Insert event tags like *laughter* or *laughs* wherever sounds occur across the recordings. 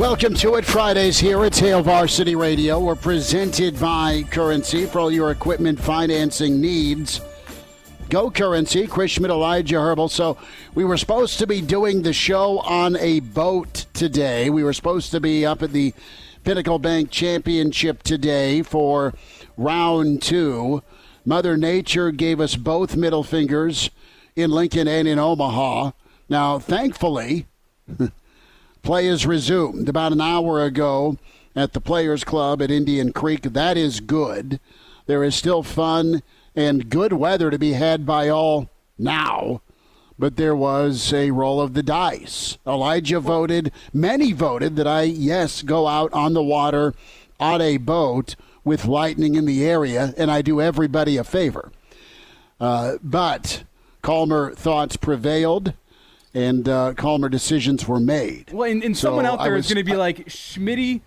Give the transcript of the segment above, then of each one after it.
Welcome to it Fridays here at Hail Varsity Radio. We're presented by Currency for all your equipment financing needs. Go Currency, Chris Schmidt, Elijah Herbel. So we were supposed to be doing the show on a boat today. We were supposed to be up at the Pinnacle Bank Championship today for round two. Mother Nature gave us both middle fingers in Lincoln and in Omaha. Now, thankfully, *laughs* Play is resumed about an hour ago at the Players Club at Indian Creek. That is good. There is still fun and good weather to be had by all now, but there was a roll of the dice. Elijah voted, many voted that I, yes, go out on the water on a boat with lightning in the area, and I do everybody a favor. Uh, but calmer thoughts prevailed and uh, calmer decisions were made. Well, and, and so someone out there was, is going to be like, Schmitty,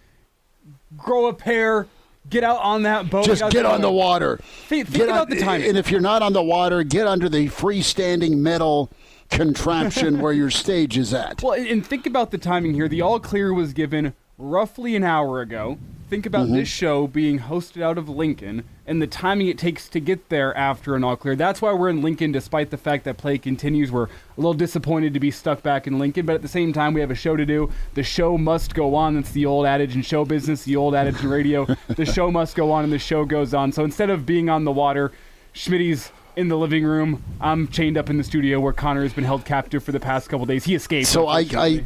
grow a pair, get out on that boat. Just get on the water. Think, think about on, the timing. And if you're not on the water, get under the freestanding metal contraption where your stage is at. Well, and think about the timing here. The all clear was given roughly an hour ago. Think about mm-hmm. this show being hosted out of Lincoln and the timing it takes to get there after an all clear. That's why we're in Lincoln, despite the fact that play continues. We're a little disappointed to be stuck back in Lincoln, but at the same time, we have a show to do. The show must go on. That's the old adage in show business, the old adage in radio. *laughs* the show must go on, and the show goes on. So instead of being on the water, Schmitty's in the living room. I'm chained up in the studio where Connor has been held captive for the past couple days. He escaped. So I, I,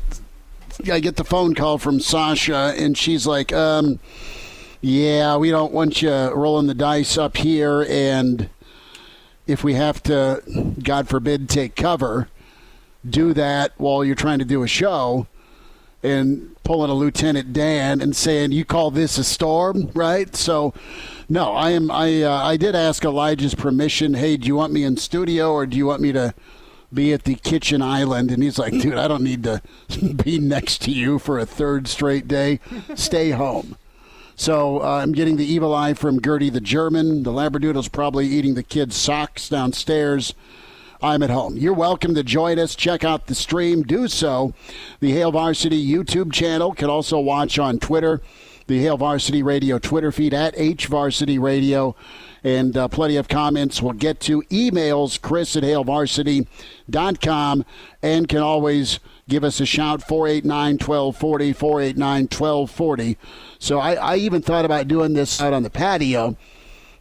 I get the phone call from Sasha, and she's like, um, yeah, we don't want you rolling the dice up here, and if we have to, God forbid, take cover, do that while you're trying to do a show, and pulling a Lieutenant Dan and saying, "You call this a storm, right?" So, no, I am. I uh, I did ask Elijah's permission. Hey, do you want me in studio, or do you want me to? Be at the kitchen island and he's like dude i don't need to *laughs* be next to you for a third straight day stay home so uh, I'm getting the evil eye from Gertie the German. The Labradoodle's probably eating the kids' socks downstairs. I'm at home. You're welcome to join us. Check out the stream. Do so. The Hail Varsity YouTube channel can also watch on Twitter. The Hail Varsity Radio Twitter feed at H Varsity Radio. And uh, plenty of comments. We'll get to emails, chris at hailvarsity.com, and can always give us a shout 489 1240 489 1240 so I, I, even thought about doing this out on the patio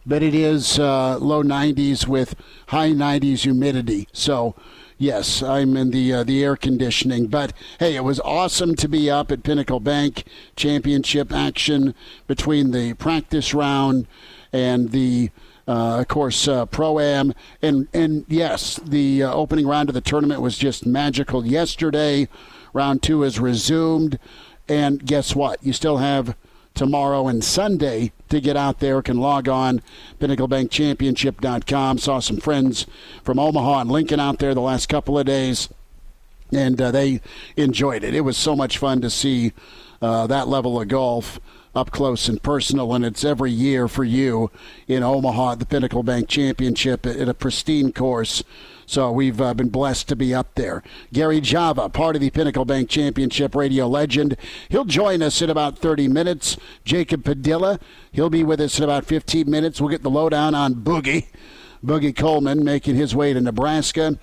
but it is uh, low 90s with high 90s humidity. So yes i'm in the uh, the air conditioning. But hey it was awesome to be up at pinnacle bank championship action between the practice round and the uh, of course, uh, pro am, and and yes, the uh, opening round of the tournament was just magical yesterday. Round two is resumed, and guess what? You still have tomorrow and Sunday to get out there. Can log on pinnaclebankchampionship.com. Saw some friends from Omaha and Lincoln out there the last couple of days, and uh, they enjoyed it. It was so much fun to see uh, that level of golf up close and personal, and it's every year for you in Omaha at the Pinnacle Bank Championship at a pristine course. So we've uh, been blessed to be up there. Gary Java, part of the Pinnacle Bank Championship radio legend, he'll join us in about 30 minutes. Jacob Padilla, he'll be with us in about 15 minutes. We'll get the lowdown on Boogie. Boogie Coleman making his way to Nebraska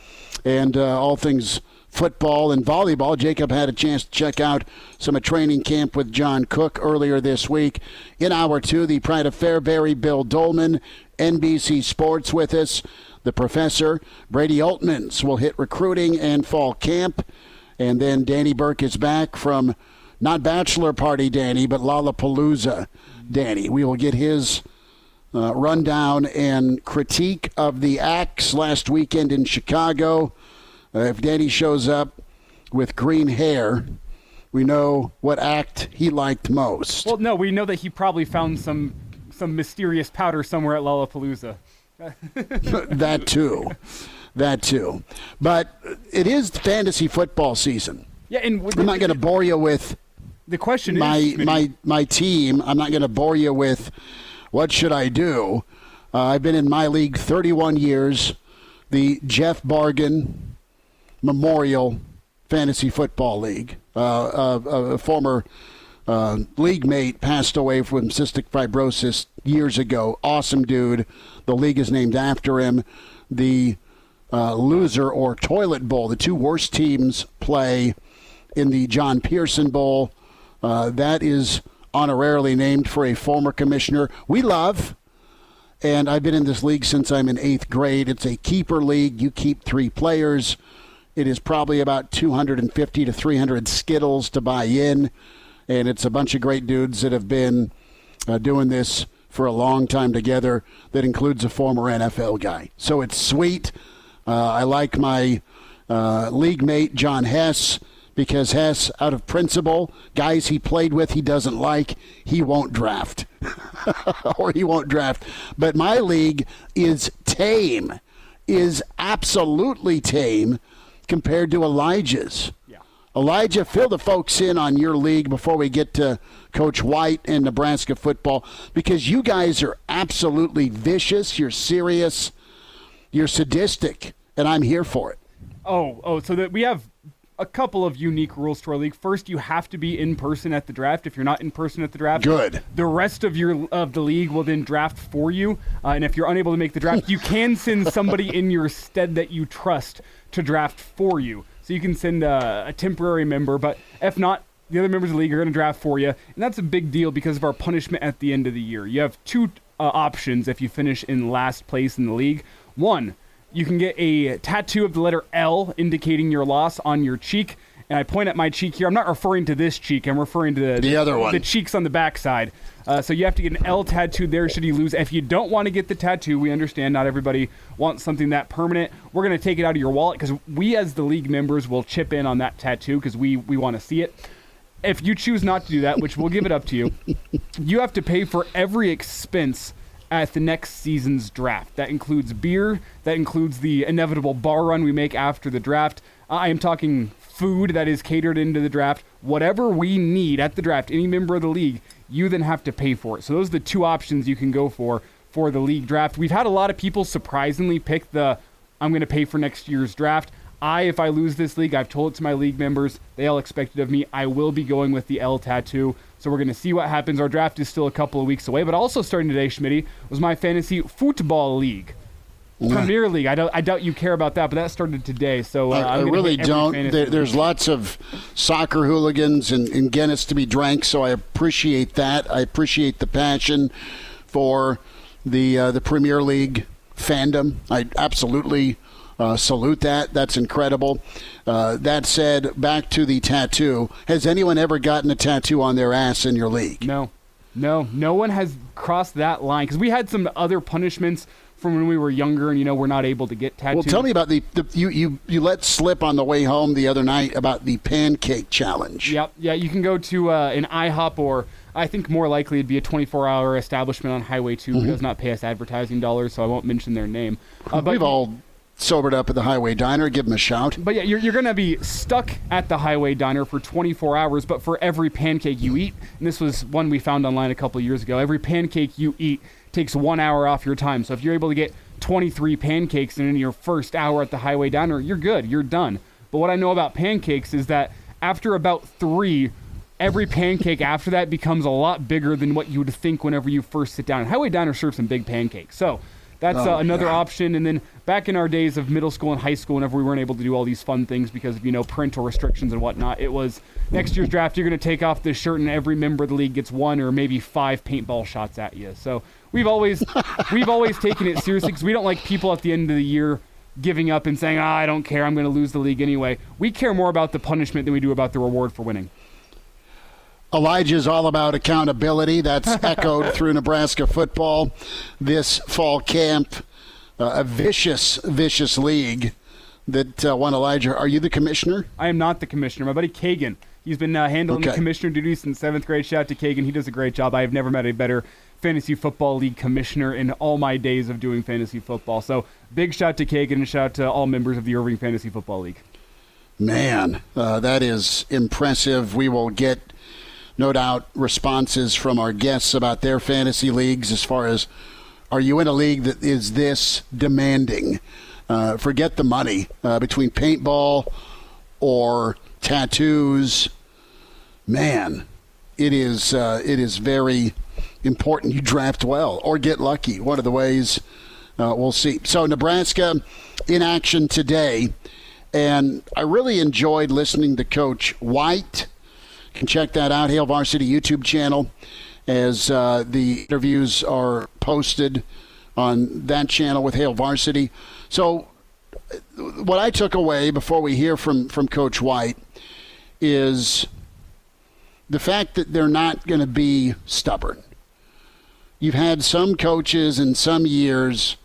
and uh, all things football and volleyball. Jacob had a chance to check out some training camp with John Cook earlier this week. In hour two, the Pride of Fairbury, Bill Doleman, NBC Sports with us. The professor, Brady Oltmans, will hit recruiting and fall camp. And then Danny Burke is back from not bachelor party Danny, but Lollapalooza Danny. We will get his uh, rundown and critique of the acts last weekend in Chicago. Uh, if Danny shows up with green hair, we know what act he liked most. Well, no, we know that he probably found some some mysterious powder somewhere at Lollapalooza. *laughs* that too, that too. But it is fantasy football season. Yeah, and I'm not going to bore you with the question my is, my my team. I'm not going to bore you with what should I do. Uh, I've been in my league 31 years, the Jeff Bargain Memorial Fantasy Football League. Uh, uh, a former uh, league mate passed away from cystic fibrosis years ago. Awesome dude. The league is named after him. The uh, loser or toilet bowl, the two worst teams play in the John Pearson Bowl. Uh, that is honorarily named for a former commissioner we love. And I've been in this league since I'm in eighth grade. It's a keeper league. You keep three players. It is probably about 250 to 300 Skittles to buy in. And it's a bunch of great dudes that have been uh, doing this for a long time together that includes a former NFL guy. So it's sweet. Uh, I like my uh, league mate, John Hess, because Hess, out of principle, guys he played with he doesn't like, he won't draft. *laughs* or he won't draft. But my league is tame, is absolutely tame compared to Elijah's. Yeah. Elijah, fill the folks in on your league before we get to Coach White and Nebraska football because you guys are absolutely vicious. You're serious. You're sadistic, and I'm here for it. Oh, oh, so that we have a couple of unique rules to our league. First, you have to be in person at the draft. If you're not in person at the draft, good. The rest of your of the league will then draft for you. Uh, and if you're unable to make the draft, you can *laughs* send somebody in your stead that you trust to draft for you. So you can send a, a temporary member, but if not, the other members of the league are going to draft for you, and that's a big deal because of our punishment at the end of the year. You have two uh, options if you finish in last place in the league. One, you can get a tattoo of the letter L indicating your loss on your cheek. And I point at my cheek here. I'm not referring to this cheek. I'm referring to the, the other one, the cheeks on the backside. Uh, so you have to get an L tattoo there should you lose. If you don't want to get the tattoo, we understand not everybody wants something that permanent. We're going to take it out of your wallet because we, as the league members, will chip in on that tattoo because we, we want to see it. If you choose not to do that, which we'll give it up to you, you have to pay for every expense at the next season's draft. That includes beer, that includes the inevitable bar run we make after the draft. I am talking food that is catered into the draft. Whatever we need at the draft, any member of the league, you then have to pay for it. So those are the two options you can go for for the league draft. We've had a lot of people surprisingly pick the I'm going to pay for next year's draft. I, if I lose this league, I've told it to my league members. They all expected of me. I will be going with the L tattoo. So we're going to see what happens. Our draft is still a couple of weeks away, but also starting today, Schmitty, was my fantasy football league. Yeah. Premier League. I don't. I doubt you care about that, but that started today. So uh, I, I really don't. There, there's lots of soccer hooligans and, and Guinness to be drank, so I appreciate that. I appreciate the passion for the uh, the Premier League fandom. I absolutely uh, salute that. That's incredible. Uh, that said, back to the tattoo. Has anyone ever gotten a tattoo on their ass in your league? No. No, no one has crossed that line because we had some other punishments from when we were younger, and you know we're not able to get tattoos. Well, tell me about the, the you, you you let slip on the way home the other night about the pancake challenge. Yep, yeah, you can go to uh, an IHOP or I think more likely it'd be a 24-hour establishment on Highway 2 mm-hmm. who does not pay us advertising dollars, so I won't mention their name. Uh, but We've all sobered up at the Highway Diner, give them a shout. But yeah, you're, you're going to be stuck at the Highway Diner for 24 hours, but for every pancake you eat, and this was one we found online a couple years ago, every pancake you eat takes one hour off your time. So if you're able to get 23 pancakes in your first hour at the Highway Diner, you're good, you're done. But what I know about pancakes is that after about three, every pancake after that becomes a lot bigger than what you would think whenever you first sit down. Highway Diner serves some big pancakes. So that's Oh, uh, another yeah. option. And then back in our days of middle school and high school, whenever we weren't able to do all these fun things because of you know parental restrictions and whatnot, it was next year's draft. You're going to take off this shirt, and every member of the league gets one or maybe five paintball shots at you. So we've always *laughs* we've always taken it seriously because we don't like people at the end of the year giving up and saying, ah, I don't care, I'm going to lose the league anyway. We care more about the punishment than we do about the reward for winning. Elijah's all about accountability. That's *laughs* echoed through Nebraska football this fall camp. Uh, a vicious, vicious league that uh, won Elijah. Are you the commissioner? I am not the commissioner. My buddy Kagan. He's been uh, handling the commissioner duties since seventh grade. Shout out to Kagan. He does a great job. I have never met a better fantasy football league commissioner in all my days of doing fantasy football. So big shout to Kagan and shout out to all members of the Irving Fantasy Football League. Man, uh, that is impressive. We will get, no doubt, responses from our guests about their fantasy leagues as far as are you in a league that is this demanding? Uh, forget the money uh, between paintball or tattoos. Man, it is uh, it is very important you draft well or get lucky. One of the ways uh, we'll see. So Nebraska in action today, and I really enjoyed listening to Coach White. Can check that out, Hail Varsity YouTube channel, as uh, the interviews are posted on that channel with Hail Varsity. So what I took away before we hear from, from Coach White is the fact that they're not going to be stubborn. You've had some coaches in some years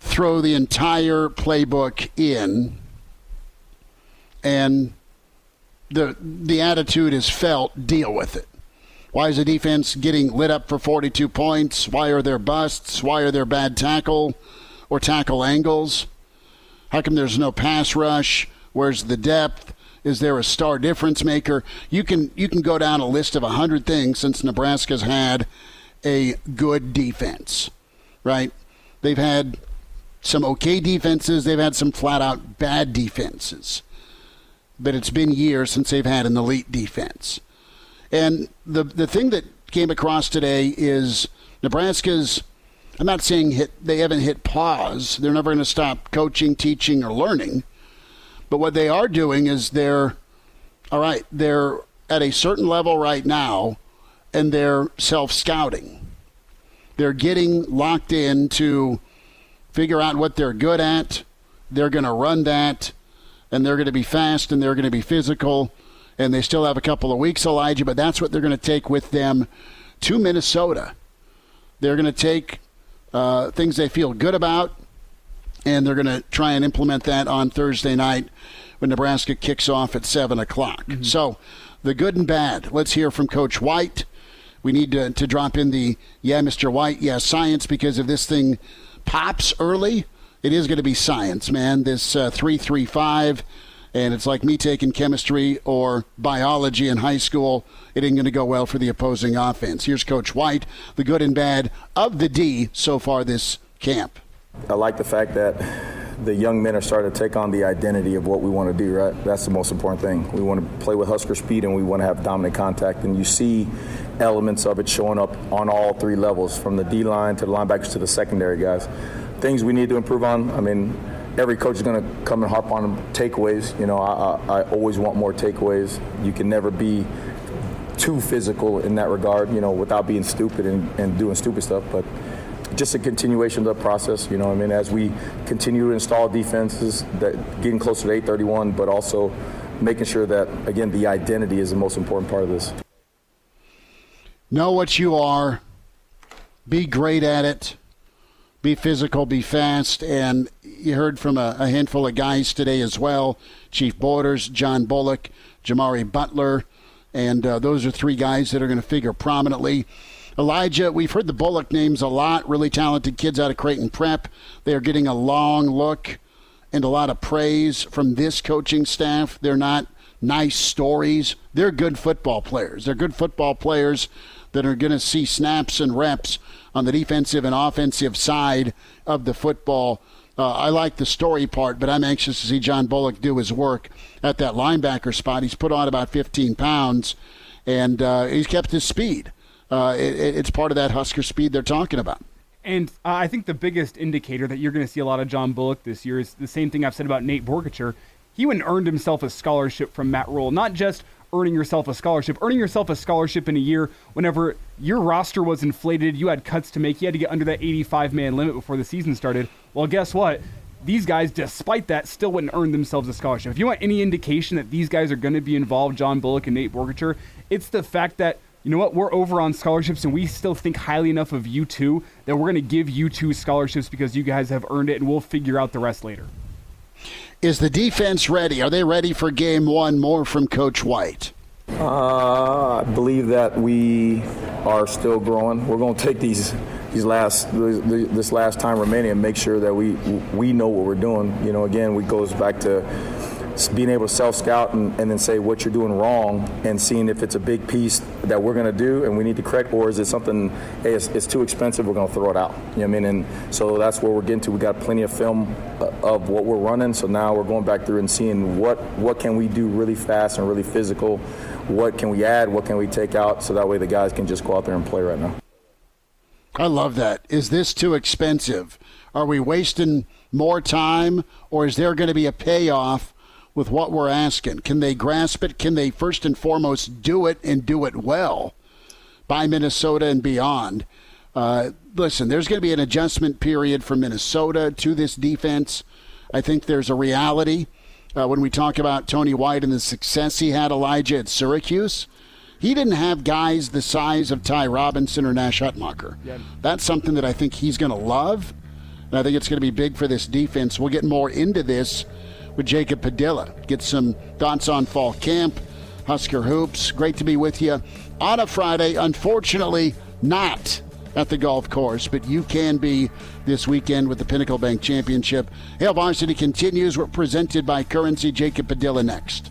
throw the entire playbook in, and the the attitude is felt. Deal with it. Why is the defense getting lit up for 42 points? Why are there busts? Why are there bad tackle or tackle angles? How come there's no pass rush? Where's the depth? Is there a star difference maker? You can you can go down a list of 100 things since Nebraska's had a good defense. Right? They've had some okay defenses, they've had some flat out bad defenses. But it's been years since they've had an elite defense. And the the thing that came across today is Nebraska's. I'm not saying hit. They haven't hit pause. They're never going to stop coaching, teaching, or learning. But what they are doing is they're all right. They're at a certain level right now, and they're self scouting. They're getting locked in to figure out what they're good at. They're going to run that, and they're going to be fast, and they're going to be physical and they still have a couple of weeks, Elijah, but that's what they're going to take with them to Minnesota. They're going to take uh, things they feel good about, and they're going to try and implement that on Thursday night when Nebraska kicks off at 7 o'clock. So, the good and bad. Let's hear from Coach White. We need to, to drop in the, yeah, Mr. White, yeah, science, because if this thing pops early, it is going to be science, man. This uh, 335 and it's like me taking chemistry or biology in high school. It ain't going to go well for the opposing offense. Here's Coach White, the good and bad of the D so far this camp. I like the fact that the young men are starting to take on the identity of what we want to do, right? That's the most important thing. We want to play with Husker speed and we want to have dominant contact. And you see elements of it showing up on all three levels, from the D line to the linebackers to the secondary guys. Things we need to improve on. I mean, every coach is going to come and harp on takeaways. You know, I, I, I always want more takeaways. You can never be too physical in that regard, you know, without being stupid and, and doing stupid stuff. But just a continuation of the process, you know, I mean, as we continue to install defenses, that getting closer to 831, but also making sure that, again, the identity is the most important part of this. Know what you are, be great at it, be physical, be fast, and you heard from a, a handful of guys today as well Chief Borders, John Bullock, Jamari Butler, and uh, those are three guys that are going to figure prominently. Elijah, we've heard the Bullock names a lot, really talented kids out of Creighton Prep. They are getting a long look and a lot of praise from this coaching staff. They're not nice stories. They're good football players. They're good football players that are going to see snaps and reps on the defensive and offensive side of the football. Uh, I like the story part, but I'm anxious to see John Bullock do his work at that linebacker spot. He's put on about 15 pounds, and uh, he's kept his speed. Uh, it, it's part of that Husker speed they're talking about. And uh, I think the biggest indicator that you're going to see a lot of John Bullock this year is the same thing I've said about Nate Boerkircher. He went earned himself a scholarship from Matt Rhule, not just earning yourself a scholarship, earning yourself a scholarship in a year whenever your roster was inflated, you had cuts to make, you had to get under that 85 man limit before the season started. Well, guess what? These guys, despite that, still wouldn't earn themselves a scholarship. If you want any indication that these guys are going to be involved, John Bullock and Nate Boerkircher, it's the fact that you know what? We're over on scholarships, and we still think highly enough of you two that we're going to give you two scholarships because you guys have earned it, and we'll figure out the rest later. Is the defense ready? Are they ready for game one? More from Coach White. Uh, I believe that we are still growing. We're going to take these these last this last time remaining and make sure that we we know what we're doing. You know, again, we goes back to being able to self scout and, and, then say what you're doing wrong and seeing if it's a big piece that we're going to do and we need to correct, or is it something, hey, it's, it's too expensive, we're going to throw it out. You know what I mean? And so that's where we're getting to. We got plenty of film uh, of what we're running, so now we're going back through and seeing what, what can we do really fast and really physical, what can we add, what can we take out, so that way the guys can just go out there and play right now. I love that. Is this too expensive? Are we wasting more time, or is there going to be a payoff? With what we're asking. Can they grasp it? Can they first and foremost do it and do it well by Minnesota and beyond? Uh, listen, there's going to be an adjustment period for Minnesota to this defense. I think there's a reality uh, when we talk about Tony White and the success he had, Elijah, at Syracuse. He didn't have guys the size of Ty Robinson or Nash Hutmacher. Yeah. That's something that I think he's going to love. And I think it's going to be big for this defense. We'll get more into this with Jacob Padilla. Get some thoughts on fall camp, Husker Hoops. Great to be with you on a Friday. Unfortunately, not at the golf course, but you can be this weekend with the Pinnacle Bank Championship. Hail Varsity continues. We're presented by Currency. Jacob Padilla next.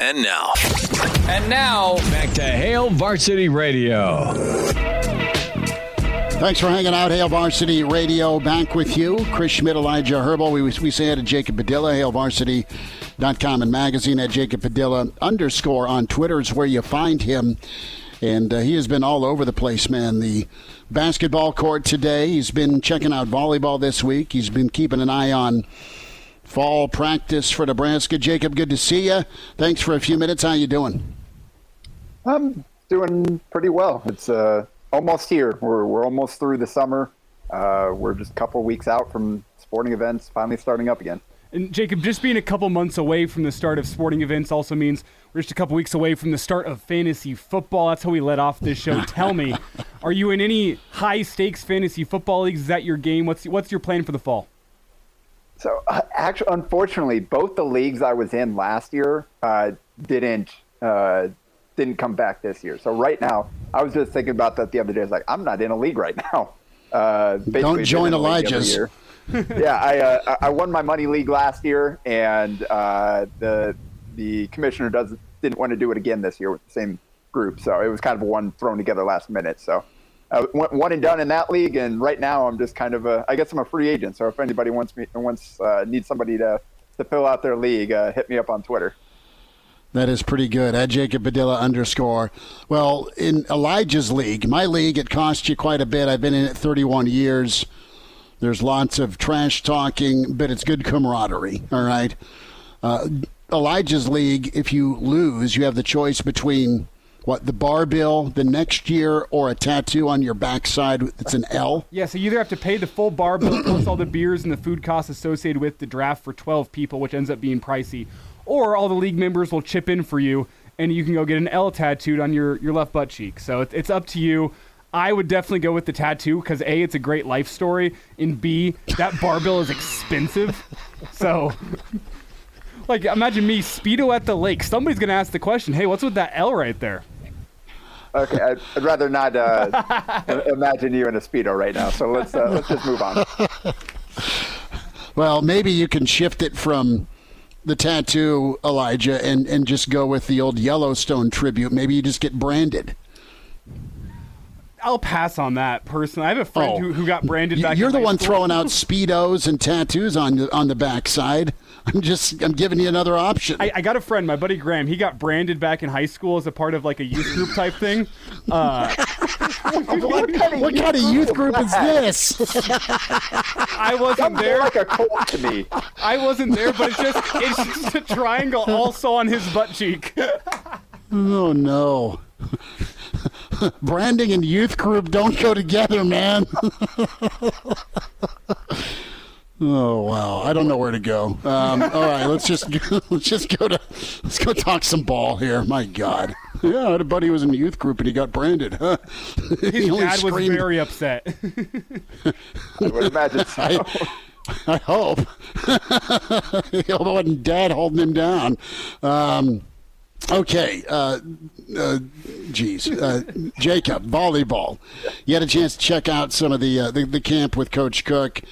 And now. And now, back to Hail Varsity Radio. Thanks for hanging out, Hail Varsity Radio. Back with you, Chris Schmidt, Elijah Herbel. We, we say hi to Jacob Padilla, HailVarsity.com and magazine at Jacob Padilla underscore on Twitter is where you find him. And uh, he has been all over the place, man. The basketball court today. He's been checking out volleyball this week. He's been keeping an eye on fall practice for Nebraska. Jacob, good to see you. Thanks for a few minutes. How you doing? I'm doing pretty well. It's uh, almost here. We're we're almost through the summer. Uh, we're just a couple weeks out from sporting events finally starting up again. And Jacob, just being a couple months away from the start of sporting events also means we're just a couple weeks away from the start of fantasy football. That's how we let off this show. Tell me, *laughs* are you in any high stakes fantasy football leagues? Is that your game? What's what's your plan for the fall? So, uh, actually, unfortunately, both the leagues I was in last year uh, didn't uh, didn't come back this year. So right now, I was just thinking about that the other day. I was like, I'm not in a league right now. Uh, Don't join Elijah's. yeah, I uh, I won my money league last year, and uh, the the commissioner doesn't didn't want to do it again this year with the same group. So it was kind of one thrown together last minute. So uh, one and done in that league, and right now I'm just kind of a. I guess I'm a free agent. So if anybody wants me wants uh, needs somebody to to fill out their league, uh, hit me up on Twitter. That is pretty good. At Jacob Padilla underscore. Well, in Elijah's league, my league, it cost you quite a bit. I've been in it 31 years. There's lots of trash talking, but it's good camaraderie. All right. Uh, Elijah's league, if you lose, you have the choice between what the bar bill the next year or a tattoo on your backside that's an L? Yeah, so you either have to pay the full bar bill plus all the beers and the food costs associated with the draft for 12 people, which ends up being pricey, or all the league members will chip in for you and you can go get an L tattooed on your, your left butt cheek. So it's, it's up to you. I would definitely go with the tattoo because A, it's a great life story, and B, that bar bill is expensive. So like imagine me speedo at the lake somebody's gonna ask the question hey what's with that l right there okay, I'd, I'd, rather not uh, *laughs* imagine you in a speedo right now. So let's uh, let's just move on. *laughs* well, maybe you can shift it from the tattoo, Elijah, and and just go with the old Yellowstone tribute. Maybe you just get branded. I'll pass on that personally. I have a friend Oh. who, who got branded back. You're in the one school. throwing out *laughs* speedos and tattoos on the on the backside. I'm just I'm giving you another option. I, I got a friend, my buddy Graham. He got branded back in high school as a part of like a youth group type thing. Uh, *laughs* what kind of what kind of youth group is this? *laughs* I wasn't Sounds there. like a cult to me. I wasn't there, but it's just it's just a triangle also on his butt cheek. oh no. *laughs* Branding and youth group don't go together, man. Oh wow, I don't know where to go. Um, all right, let's just *laughs* let's just go to let's go talk some ball here. My God, yeah, I had a buddy who was in the youth group and he got branded. Huh? *laughs* His He only dad was very upset. *laughs* I would imagine so. I, I hope. I hope it wasn't dad holding him down. Um, okay. Uh, uh, geez. Uh, Jacob, volleyball. You had a chance to check out some of the, uh, the, the camp with Coach Cook.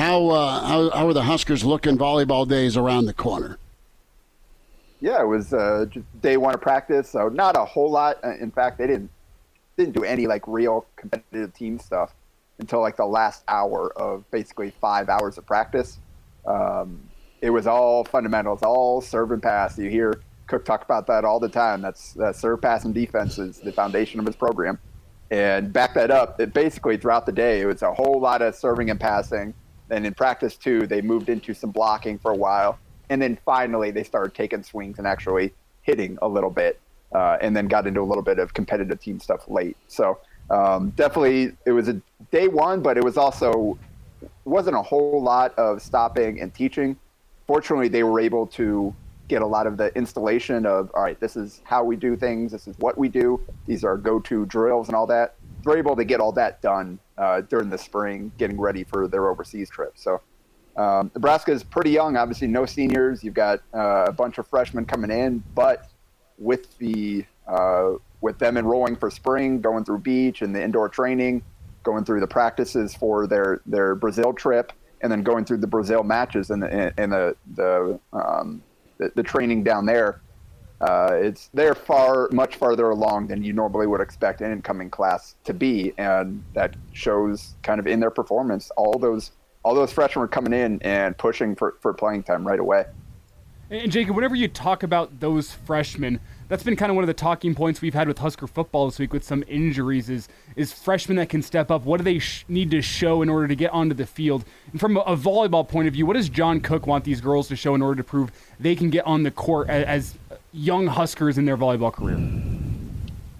How, uh, how, how are the Huskers looking volleyball days around the corner? Yeah, it was uh, day one of practice, so not a whole lot. Uh, In fact, they didn't didn't do any like real competitive team stuff until like the last hour of basically five hours of practice. Um, it was all fundamentals, all serve and pass. You hear Cook talk about that all the time. That's that serve, pass, and defense is the foundation of his program. And back that up, it basically throughout the day, it was a whole lot of serving and passing. Then in practice too, they moved into some blocking for a while, and then finally they started taking swings and actually hitting a little bit, uh, and then got into a little bit of competitive team stuff late. So um, definitely, it was a day one, but it was also wasn't a whole lot of stopping and teaching. Fortunately, they were able to get a lot of the installation of all right, this is how we do things, this is what we do, these are go-to drills and all that. They're able to get all that done uh, during the spring, getting ready for their overseas trip. So um, Nebraska is pretty young. Obviously, no seniors. You've got uh, a bunch of freshmen coming in, but with the uh, with them enrolling for spring, going through beach and the indoor training, going through the practices for their their Brazil trip, and then going through the Brazil matches and the and the the, um, the, the training down there. Uh, it's they're far much farther along than you normally would expect an incoming class to be, and that shows kind of in their performance. All those all those freshmen were coming in and pushing for, for playing time right away. And Jacob, whenever you talk about those freshmen, that's been kind of one of the talking points we've had with Husker football this week with some injuries. Is is freshmen that can step up? What do they sh- need to show in order to get onto the field? And from a, a volleyball point of view, what does John Cook want these girls to show in order to prove they can get on the court as, as young Huskers in their volleyball career?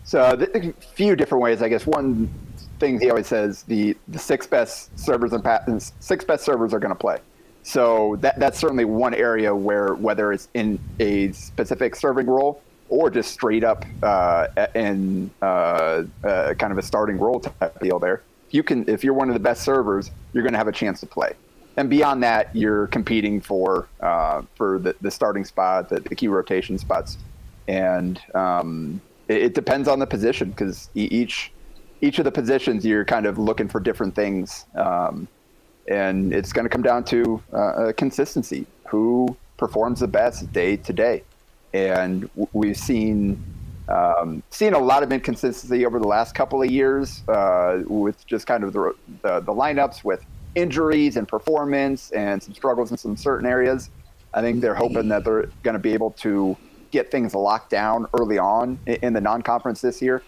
So a few different ways, I guess. One thing he always says: the the six best servers and pa- six best servers are going to play. So that that's certainly one area where whether it's in a specific serving role or just straight up uh, in uh, uh, kind of a starting role type deal, there you can if you're one of the best servers, you're going to have a chance to play. And beyond that, you're competing for uh, for the, the starting spot, the, the key rotation spots, and um, it, it depends on the position because each each of the positions you're kind of looking for different things. Um, and it's going to come down to uh, uh, consistency. Who performs the best day to day? And we've seen um, seen a lot of inconsistency over the last couple of years uh, with just kind of the, the the lineups with injuries and performance and some struggles in some certain areas. I think they're hoping that they're going to be able to get things locked down early on in, the non-conference this year.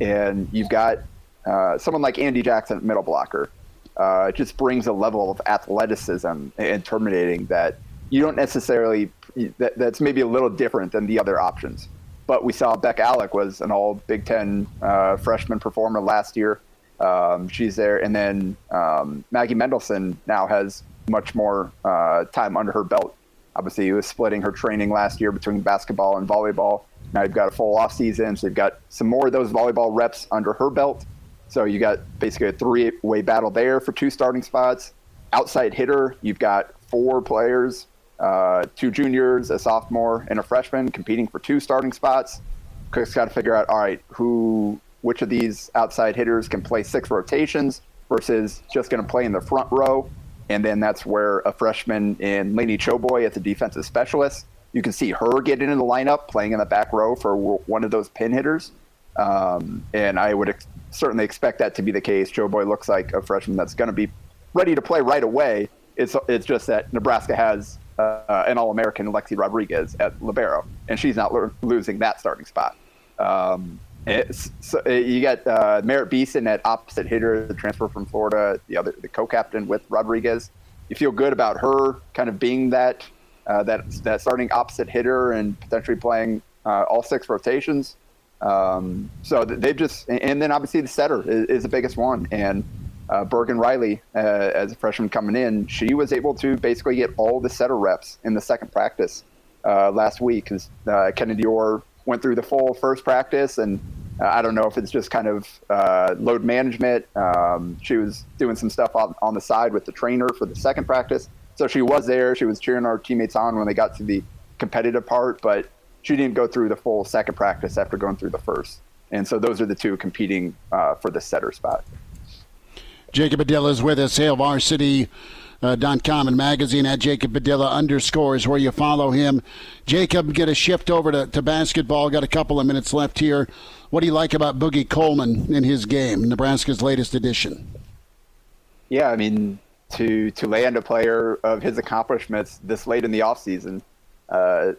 And you've got uh, someone like Andi Jackson middle blocker uh, just brings a level of athleticism and terminating that you don't necessarily that, that's maybe a little different than the other options. But we saw Bekka Allick was an all Big Ten uh, freshman performer last year. Um, she's there, and then um, Maggie Mendelson now has much more uh, time under her belt. Obviously, she was splitting her training last year between basketball and volleyball. Now you've got a full off season, so you've got some more of those volleyball reps under her belt. So you got basically a three-way battle there for two starting spots. Outside hitter, you've got four players, uh, two juniors, a sophomore, and a freshman competing for two starting spots. Cook's got to figure out, all right, who which of these outside hitters can play six rotations versus just going to play in the front row. And then that's where a freshman in Laney Choboy as a defensive specialist, you can see her get into the lineup playing in the back row for one of those pin hitters. Um, and I would ex- certainly expect that to be the case. Choboy looks like a freshman that's going to be ready to play right away. It's, it's just that Nebraska has uh, an All American, Lexi Rodriguez, at Libero, and she's not lo- losing that starting spot. Um, so uh, you got uh, Merritt Beeson at opposite hitter, the transfer from Florida, the other the co-captain with Rodriguez. You feel good about her kind of being that uh, that that starting opposite hitter and potentially playing uh, all six rotations. Um, so they've just and then obviously the setter is, is the biggest one and. Uh, Bergen Reilly, uh, as a freshman coming in, she was able to basically get all the setter reps in the second practice last week because Kennedy Orr went through the full first practice, and uh, I don't know if it's just kind of uh, load management. Um, she was doing some stuff on, on the side with the trainer for the second practice, so she was there. She was cheering our teammates on when they got to the competitive part, but she didn't go through the full second practice after going through the first. And so those are the two competing uh, for the setter spot. Jacob Padilla is with us, Hail Varsity uh, .com and magazine at Jacob Padilla underscores where you follow him. Jacob, get a shift over to, to basketball. Got a couple of minutes left here. What do you like about Boogie Coleman in his game, Nebraska's latest addition? Yeah, I mean, to to land a player of his accomplishments this late in the offseason uh,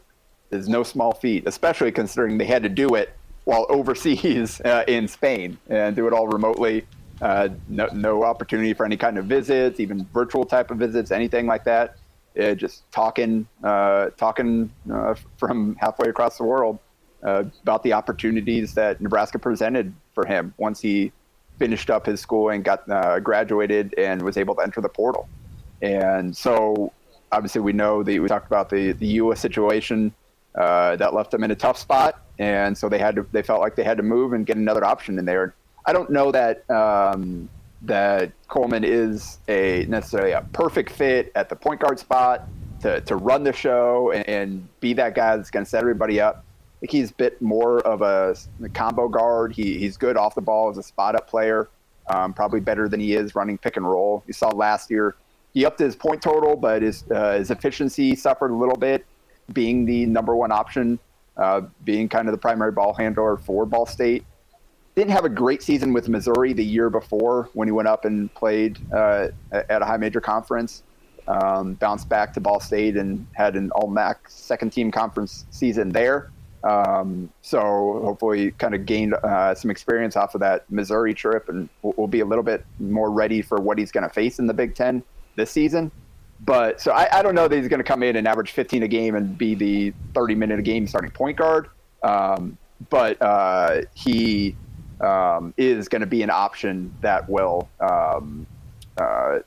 is no small feat, especially considering they had to do it while overseas *laughs* uh, in Spain and do it all remotely uh, no, no opportunity for any kind of visits, even virtual type of visits, anything like that. Uh, just talking, uh, talking uh, from halfway across the world uh, about the opportunities that Nebraska presented for him once he finished up his school and got uh, graduated and was able to enter the portal. And so, obviously, we know that we talked about the the Ulis situation that left them in a tough spot, and so they had to. They felt like they had to move and get another option in there I don't know that um, that Coleman is a necessarily a perfect fit at the point guard spot to, to run the show and, and be that guy that's going to set everybody up. I think he's a bit more of a, a combo guard. He, he's good off the ball as a spot up player, um, probably better than he is running pick and roll. You saw last year he upped his point total, but his uh, his efficiency suffered a little bit, being the number one option, uh, being kind of the primary ball handler for Ball State didn't have a great season with Missouri the year before when he went up and played uh, at a high major conference. Um, bounced back to Ball State and had an All MAC second team conference season there. Um, so hopefully, kind of gained uh, some experience off of that Missouri trip, and will, will be a little bit more ready for what he's going to face in the Big Ten this season. But so I, I don't know that he's going to come in and average 15 a game and be the 30 minute a game starting point guard. Um, but uh, he um, is going to be an option that will um, uh,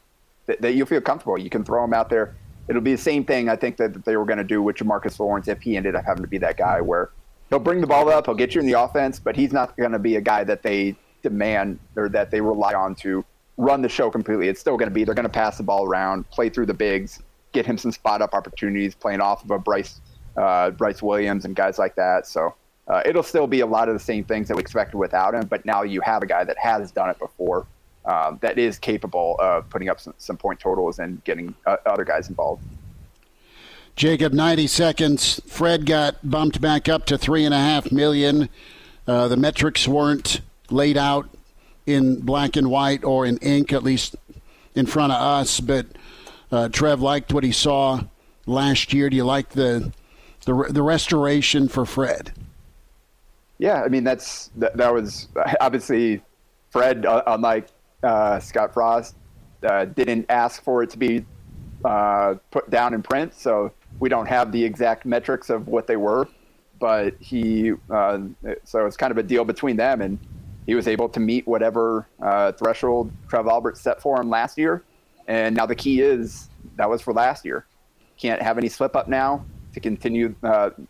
th- that you'll feel comfortable. You can throw him out there. It'll be the same thing I think that, that they were going to do with Jamarques Lawrence if he ended up having to be that guy where he'll bring the ball up, he'll get you in the offense, but he's not going to be a guy that they demand or that they rely on to run the show completely. It's still going to be they're going to pass the ball around, play through the bigs, get him some spot up opportunities, playing off of a Brice uh, Brice Williams and guys like that. So uh, it'll still be a lot of the same things that we expected without him, but now you have a guy that has done it before, um, that is capable of putting up some, some point totals and getting uh, other guys involved. Jacob, 90 seconds. Fred got bumped back up to three and a half million. Uh, the metrics weren't laid out in black and white or in ink, at least in front of us. But uh, Trev liked what he saw last year. Do you like the the, the restoration for Fred? Yeah, I mean that's that, that was *laughs* obviously Fred, uh, unlike uh, Scott Frost, uh, didn't ask for it to be uh, put down in print, so we don't have the exact metrics of what they were. But he, uh, so it's kind of a deal between them, and he was able to meet whatever uh, threshold Trev Alberts set for him last year. And now the key is that was for last year. Can't have any slip up now to continue.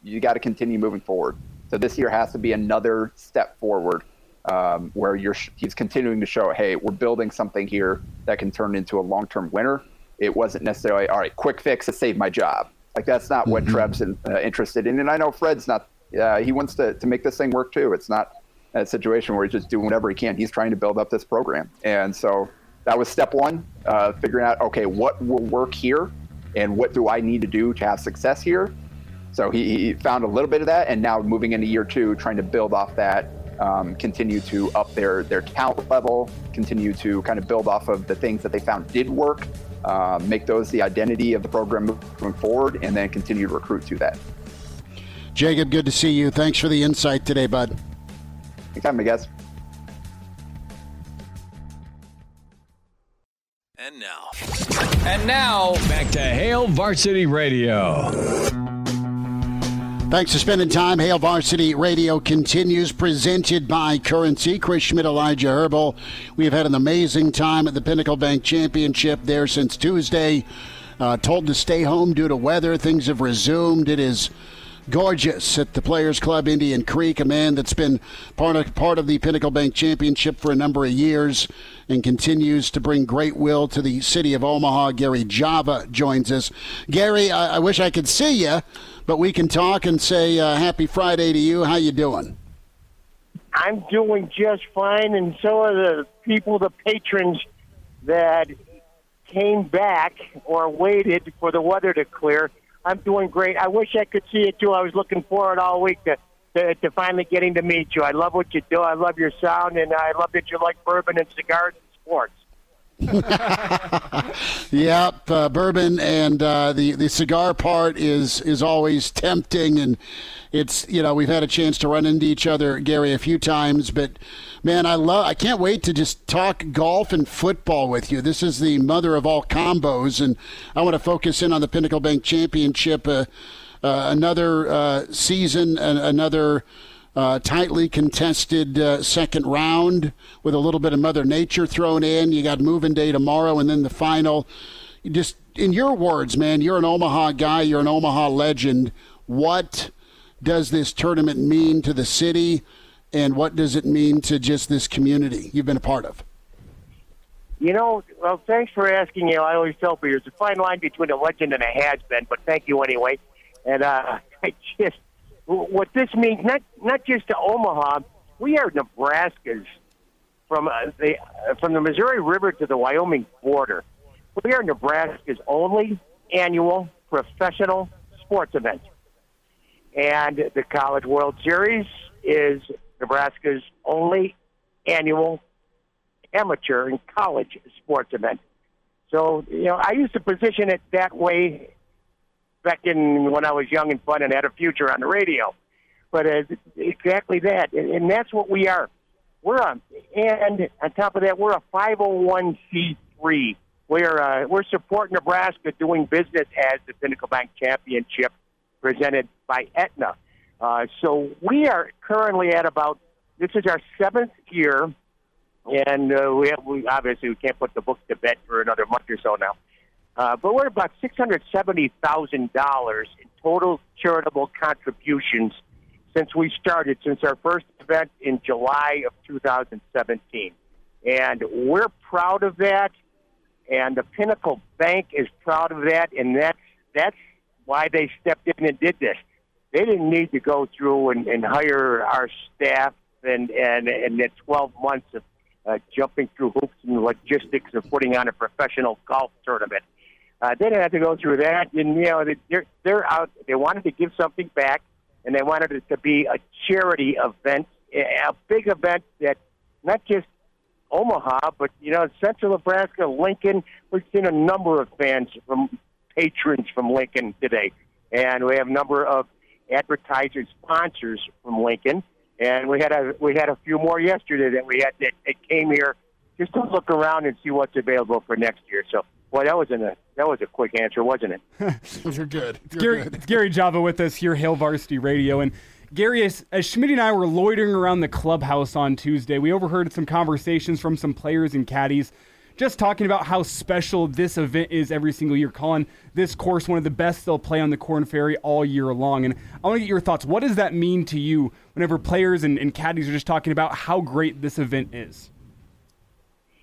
you got to continue moving forward. So this year has to be another step forward um, where you're he's continuing to show, hey, we're building something here that can turn into a long-term winner. It wasn't necessarily all right, quick fix to save my job. Like that's not what mm-hmm. Trev's in, uh, interested in, and I know Fred's not. Uh, he wants to to make this thing work too. It's not a situation where he's just doing whatever he can. He's trying to build up this program, and so that was step one, uh, figuring out okay, what will work here, and what do I need to do to have success here. So he, he found a little bit of that, and now moving into year two, trying to build off that, um, continue to up their their talent level, continue to kind of build off of the things that they found did work, uh, make those the identity of the program moving forward, and then continue to recruit to that. Jacob, good to see you. Thanks for the insight today, bud. Anytime, I guess. And now. And now, back to Hail Varsity Radio. Thanks for spending time. Hail Varsity Radio continues, presented by Currency. Chris Schmidt, Elijah Herbel. We've had an amazing time at the Pinnacle Bank Championship there since Tuesday. Uh, told to stay home due to weather. Things have resumed. It is gorgeous at the Players Club Indian Creek, a man that's been part of, part of the Pinnacle Bank Championship for a number of years and continues to bring great will to the city of Omaha. Gary Java joins us. Gary, I, I wish I could see you, but we can talk and say uh, happy Friday to you. How you doing? I'm doing just fine, and so are the people, the patrons that came back or waited for the weather to clear. I'm doing great. I wish I could see it too. I was looking forward all week to, to, to finally getting to meet you. I love what you do. I love your sound, and I love that you like bourbon and cigars and sports. *laughs* yep, uh, bourbon and uh, the the cigar part is is always tempting, and it's you know we've had a chance to run into each other, Gary, a few times, but man, I love I can't wait to just talk golf and football with you. This is the mother of all combos, and I want to focus in on the Pinnacle Bank Championship. Uh, uh another uh, season, another uh, tightly contested uh, second round with a little bit of Mother Nature thrown in. You got moving day tomorrow, and then the final. Just in your words, man, you're an Omaha guy. You're an Omaha legend. What does this tournament mean to the city, and what does it mean to just this community you've been a part of? You know, well, thanks for asking. You know, I always tell people there's a fine line between a legend and a has been, but thank you anyway. And uh, *laughs* I just what this means, not not just to Omaha, we are Nebraska's from uh, the uh, from the Missouri River to the Wyoming border. We are Nebraska's only annual professional sports event, and the College World Series is Nebraska's only annual amateur and college sports event. So, you know, I used to position it that way back in when I was young and fun and had a future on the radio. But uh, exactly that, and, that's what we are. We're a, and on top of that, we're a 501c3. We're uh, we're supporting Nebraska doing business as the Pinnacle Bank Championship presented by Aetna. Uh, so we are currently at about this is our seventh year, and uh, we, have, we obviously we can't put the book to bed for another month or so now. Uh, but we're about $670,000 in total charitable contributions since we started, since our first event in July of 2017. And we're proud of that, and the Pinnacle Bank is proud of that, and that's, that's why they stepped in and did this. They didn't need to go through and, and hire our staff and, and, and 12 months of uh, jumping through hoops and logistics of putting on a professional golf tournament. Uh, they didn't have to go through that, and you know they're they're out. They wanted to give something back, and they wanted it to be a charity event, a big event that not just Omaha, but you know Central Nebraska, Lincoln. We've seen a number of fans from patrons from Lincoln today, and we have a number of advertisers, sponsors from Lincoln, and we had a we had a few more yesterday that we had that, that came here just to look around and see what's available for next year. So well, that was a that was a quick answer, wasn't it? *laughs* You're good. You're Gary, good. *laughs* Gary Java with us here, Hail Varsity Radio, and Gary, as, as Schmidt and I were loitering around the clubhouse on Tuesday, we overheard some conversations from some players and caddies, just talking about how special this event is every single year, calling this course one of the best they'll play on the Korn Ferry all year long. And I want to get your thoughts. What does that mean to you whenever players and, and caddies are just talking about how great this event is?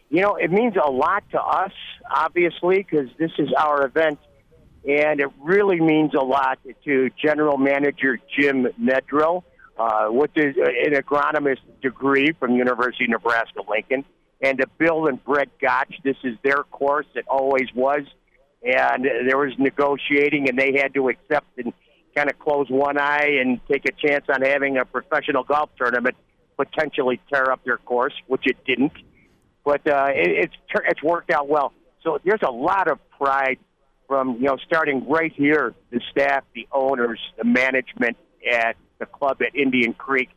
You know, it means a lot to us, obviously, because this is our event, and it really means a lot to General Manager Jim Nedrow. uh, with his, uh, an agronomist degree from University of Nebraska Lincoln, and to Bill and Brett Gotch, this is their course. It always was, and there was negotiating, and they had to accept and kind of close one eye and take a chance on having a professional golf tournament potentially tear up their course, which it didn't. But uh, it, it's it's worked out well. So there's a lot of pride from you know starting right here, the staff, the owners, the management at the club at Indian Creek,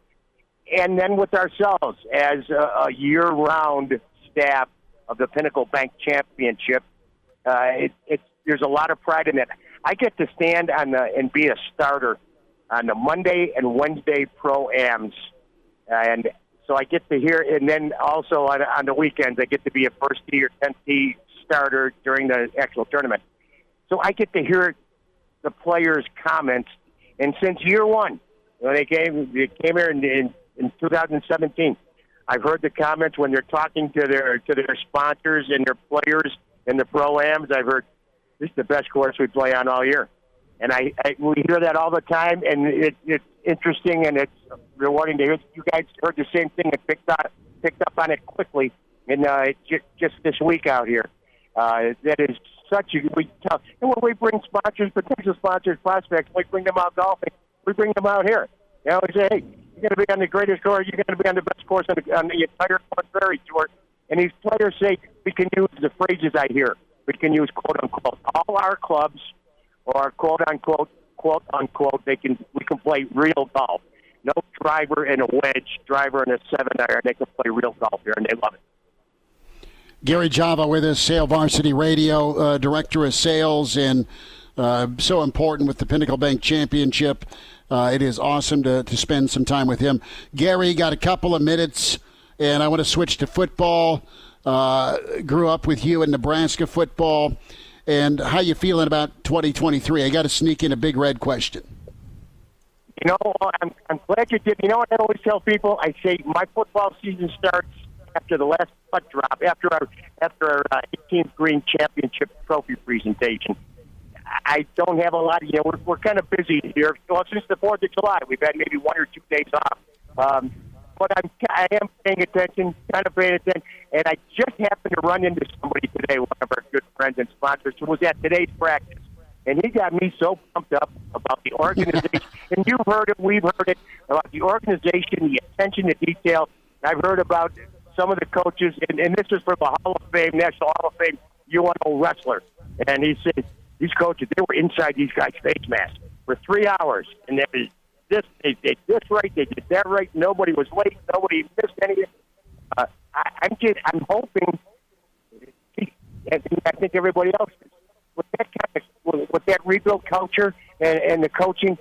and then with ourselves as a, a year-round staff of the Pinnacle Bank Championship. Uh, it, it's there's a lot of pride in it. I get to stand on the and be a starter on the Monday and Wednesday pro ams, and so I get to hear, and then also on, on the weekends I get to be a first tee or tenth tee starter during the actual tournament. So I get to hear the players' comments, and since year one, when they came, they came here in, in, in 2017. I've heard the comments when they're talking to their to their sponsors and their players in the pro ams. I've heard this is the best course we play on all year, and I, I we hear that all the time, and it, it's interesting and it's rewarding to hear. You guys heard the same thing and picked up picked up on it quickly, and uh, just, just this week out here. Uh, that is such a we tell. And when we bring sponsors, potential sponsors, prospects, we bring them out golfing. We bring them out here. You know, we say, hey, you're going to be on the greatest course. You're going to be on the best course on the, on the entire Korn Ferry Tour. And these players say we can use the phrases I hear. We can use quote unquote all our clubs, or quote unquote quote unquote they can we can play real golf. No driver and a wedge, driver and a seven iron. They can play real golf here, and they love it. Gary Java with us, Hail Varsity Radio, uh, Director of Sales, and uh, so important with the Pinnacle Bank Championship. Uh, it is awesome to, to spend some time with him. Gary, got a couple of minutes, and I want to switch to football. Uh, grew up with you in Nebraska football, and how you feeling about 2023? I got to sneak in a big red question. You know, I'm, I'm glad you did. You know what I always tell people? I say my football season starts after the last putt drop, after our after our uh, 18th green championship trophy presentation. I don't have a lot. Of, you know, we're, we're kind of busy here. Well, since the Fourth of July, we've had maybe one or two days off. Um, but I'm I am paying attention, kind of paying attention, and I just happened to run into somebody today, one of our good friends and sponsors, who was at today's practice. And he got me so pumped up about the organization. *laughs* and you've heard it, we've heard it, about the organization, the attention to detail. I've heard about some of the coaches, and, and this is from the Hall of Fame, National Hall of Fame UNO wrestler. And he said these coaches, they were inside these guys' face masks for three hours, and they was this, they did this right, they did that right. Nobody was late, nobody missed anything. Uh, I, I'm just, I'm hoping, and I think everybody else, with that kind of, with, with that rebuild culture and, and the coaching,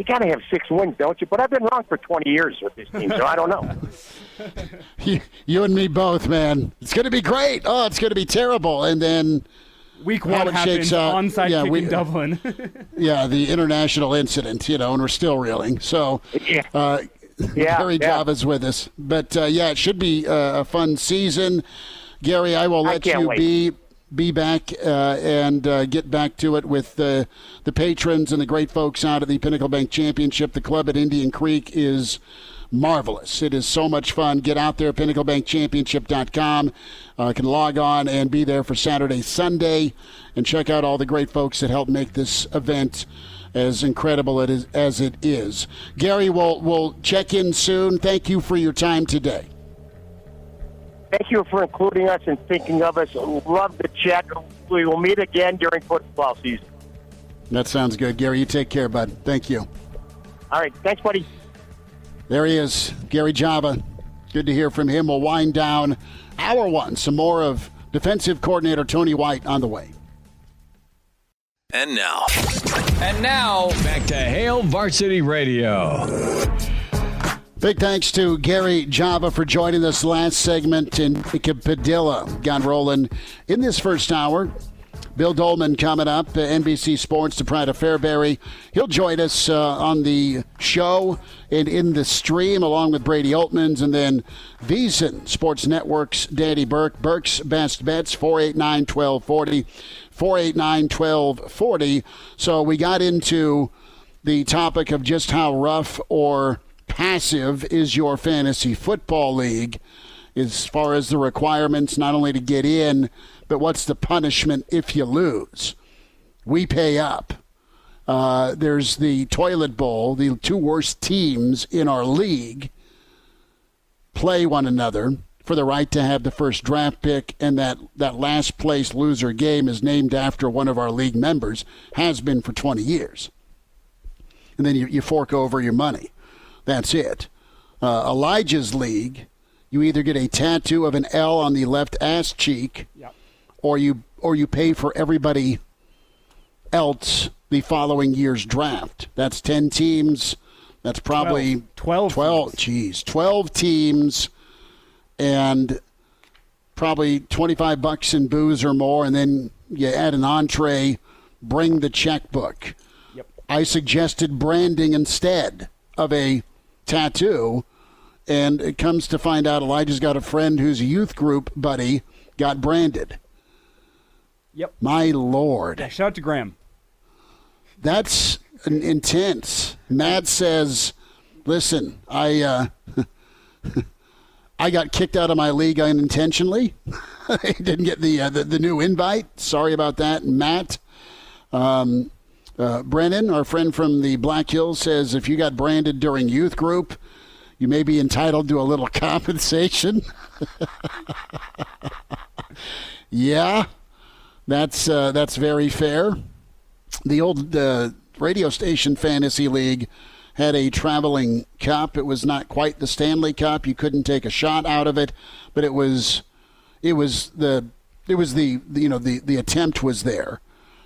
you got to have six wins, don't you? But I've been wrong for 20 years with this team, so I don't know. *laughs* you, you and me both, man. It's going to be great. Oh, it's going to be terrible. And then week one happens onside yeah, kick we, in Dublin. *laughs* yeah, the international incident, you know, and we're still reeling. So, yeah. Uh, *laughs* yeah, Gary yeah. Java's with us. But uh, yeah, it should be uh, a fun season. Gary, I will let I you wait. be be back uh, and uh, get back to it with the the patrons and the great folks out at the Pinnacle Bank Championship. The club at Indian Creek is marvelous. It is so much fun. Get out there, pinnaclebankchampionship.com. Uh, can log on and be there for Saturday, Sunday, and check out all the great folks that help make this event as incredible as it is. Gary, we'll, we'll check in soon. Thank you for your time today. Thank you for including us and thinking of us. Love the chat. We will meet again during football season. That sounds good. Gary, you take care, bud. Thank you. All right. Thanks, buddy. There he is, Gary Java. Good to hear from him. We'll wind down hour one. Some more of defensive coordinator Tony White on the way. And now. And now, back to Hail Varsity Radio. Big thanks to Gary Java for joining us last segment and Mika Padilla got rolling in this first hour. Bill Doleman coming up, uh, NBC Sports to Pride of Fairbury. He'll join us uh, on the show and in the stream along with Brady Oltmans and then VSiN Sports Network's Danny Burke. Burke's Best Bets, 489 1240. 489 1240. So we got into the topic of just how rough or passive is your fantasy football league as far as the requirements not only to get in, but what's the punishment if you lose? We pay up. Uh, there's the toilet bowl. The two worst teams in our league play one another for the right to have the first draft pick, and that, that last place loser game is named after one of our league members, has been for 20 years. And then you, you fork over your money. That's it. Uh, Elijah's league, you either get a tattoo of an L on the left ass cheek, Yep. Or you or you pay for everybody else the following year's draft. That's 10 teams. That's probably 12 12 geez, 12 teams and probably 25 bucks in booze or more and then you add an entree, bring the checkbook. Yep. I suggested branding instead of a tattoo and it comes to find out Elijah's got a friend whose youth group buddy got branded. Yep. My lord. Yeah, shout out to Graham. That's an intense. Matt says, "Listen, I uh, *laughs* I got kicked out of my league unintentionally. *laughs* I didn't get the, uh, the the new invite. Sorry about that, Matt." Um, uh, Brennan, our friend from the Black Hills, says if you got branded during youth group, you may be entitled to a little *laughs* compensation. yeah, that's uh, that's very fair the old uh, radio station fantasy league had a traveling cup. It was not quite the Stanley Cup. You couldn't take a shot out of it, but it was it was the it was the, you know the the attempt was there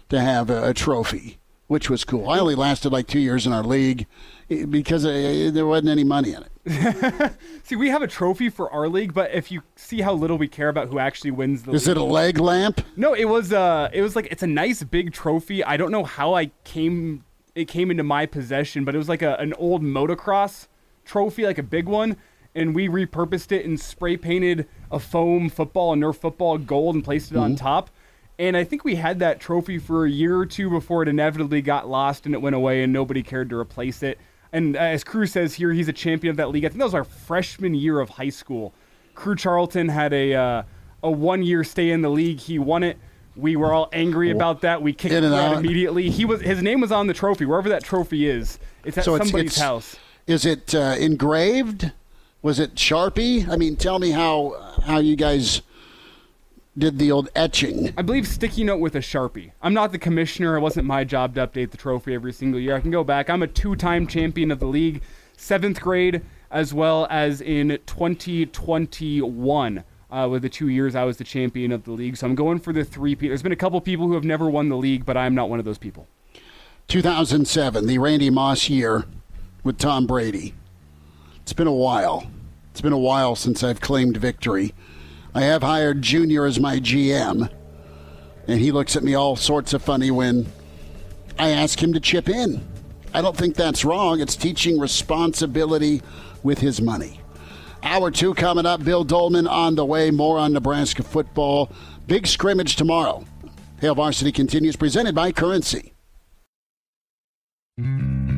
to have a, a trophy, which was cool. I only lasted like two years in our league eh, because uh, there wasn't any money in it. *laughs* See, we have a trophy for our league, but if you see how little we care about who actually wins the Is league, it a leg lamp? No, it was uh it was like it's a nice big trophy. I don't know how I came it came into my possession, but it was like a, an old motocross trophy, like a big one, and we repurposed it and spray painted a foam football, a Nerf football gold and placed it on top. And I think we had that trophy for a year or two before it inevitably got lost and it went away and nobody cared to replace it. And as Crew says here, he's a champion of that league. I think that was our freshman year of high school. Crew Charlton had a uh, a one year stay in the league. He won it. We were all angry about that. We kicked In him out. immediately. He was his name was on the trophy wherever that trophy is. It's at So it's- somebody's it's- house. Is it uh, engraved? Was it Sharpie? I mean, tell me how how you guys did the old etching. I believe sticky note with a sharpie. I'm not the commissioner. It wasn't my job to update the trophy every single year. I can go back. I'm a two-time champion of the league, seventh grade as well as in 2021. Uh, with the two years I was the champion of the league, so I'm going for the three. There's been a couple people who have never won the league, but I'm not one of those people. 2007, the Randy Moss year with Tom Brady. It's been a while. It's been a while since I've claimed victory. I have hired Junior as my GM, and he looks at me all sorts of funny when I ask him to chip in. I don't think that's wrong. It's teaching responsibility with his money. Hour two coming up. Bill Doleman on the way. More on Nebraska football. Big scrimmage tomorrow. Hail Varsity continues, presented by Currency.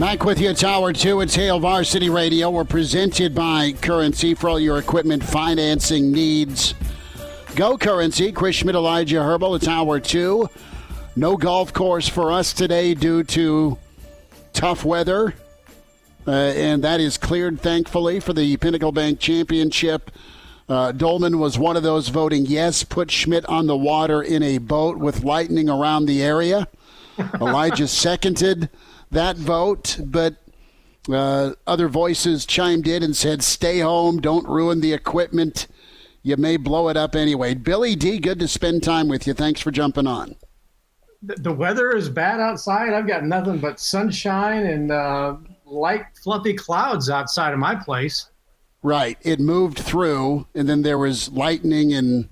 Back with you, Tower 2. It's Hail Varsity Radio. We're presented by Currency for all your equipment financing needs. Go Currency. Chris Schmidt, Elijah Herbel. It's Hour 2. No golf course for us today due to tough weather. Uh, and that is cleared, thankfully, for the Pinnacle Bank Championship. Uh, Doleman was one of those voting yes, put Schmidt on the water in a boat with lightning around the area. *laughs* Elijah seconded that vote, but uh, other voices chimed in and said, stay home, don't ruin the equipment. You may blow it up anyway. Billy D, good to spend time with you. Thanks for jumping on. the the weather is bad outside. I've got nothing but sunshine and uh, light, fluffy clouds outside of my place. Right. It moved through, and then there was lightning and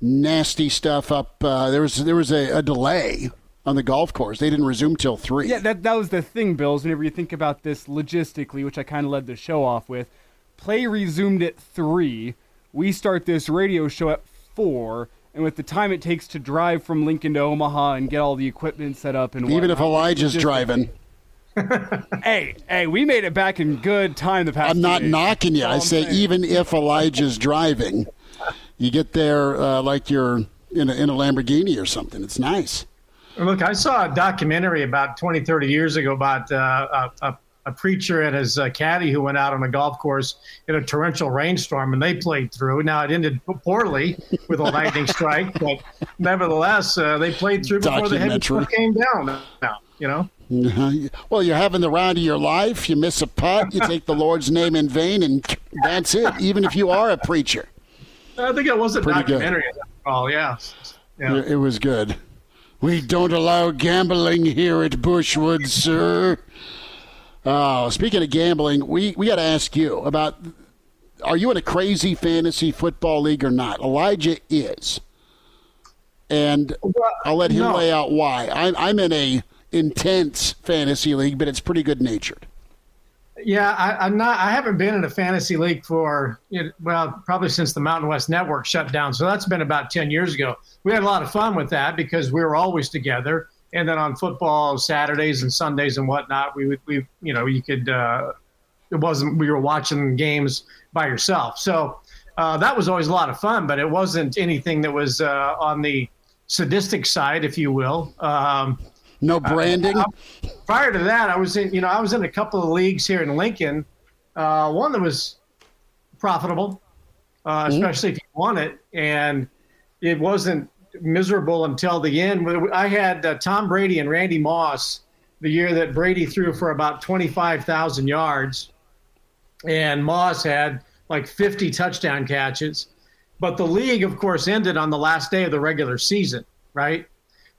nasty stuff up. Uh, there was there was a, a delay on the golf course. They didn't resume till three. Yeah, that that was the thing, Bills. Whenever you think about this logistically, which I kind of led the show off with, play resumed at three. We start this radio show at four, and with the time it takes to drive from Lincoln to Omaha and get all the equipment set up, and Even if Elijah's logistically- driving, *laughs* *laughs* hey, hey, we made it back in good time the past. I'm not days. knocking you. That's I say saying. even if Elijah's *laughs* driving, you get there uh, like you're in a, in a Lamborghini or something. It's nice. Look, I saw a documentary about 20, 30 years ago about uh, a, a, preacher and his uh, caddy who went out on a golf course in a torrential rainstorm, and they played through. Now, it ended poorly with a lightning strike, but nevertheless, uh, they played through before the heavy came down. Now, you know? Uh-huh. Well, you're having the round of your life. You miss a putt, you take the Lord's name in vain, and that's it. Even if you are a preacher, I think it was a Pretty good. documentary. Oh, yeah. yeah. it was good. We don't allow gambling here at Bushwood, sir. Oh, speaking of gambling, we, we got to ask you about are you in a crazy fantasy football league or not? Elijah is. And I'll let him no. lay out why. I'm, I'm in a intense fantasy league, but it's pretty good natured. Yeah, I, I'm not. I haven't been in a fantasy league for you know, well, probably since the Mountain West Network shut down. So that's been about ten years ago. We had a lot of fun with that because we were always together. And then on football Saturdays and Sundays and whatnot, we would we you know you could uh, it wasn't we were watching games by yourself. So uh, that was always a lot of fun, but it wasn't anything that was uh, on the sadistic side, if you will. Um, No branding. prior to that, I was in, you know, I was in a couple of leagues here in Lincoln. Uh, one that was profitable, uh, especially if you won it, and it wasn't miserable until the end. I had uh, Tom Brady and Randy Moss the year that Brady threw for about twenty-five thousand yards, and Moss had like fifty touchdown catches. But the league, of course, ended on the last day of the regular season, right?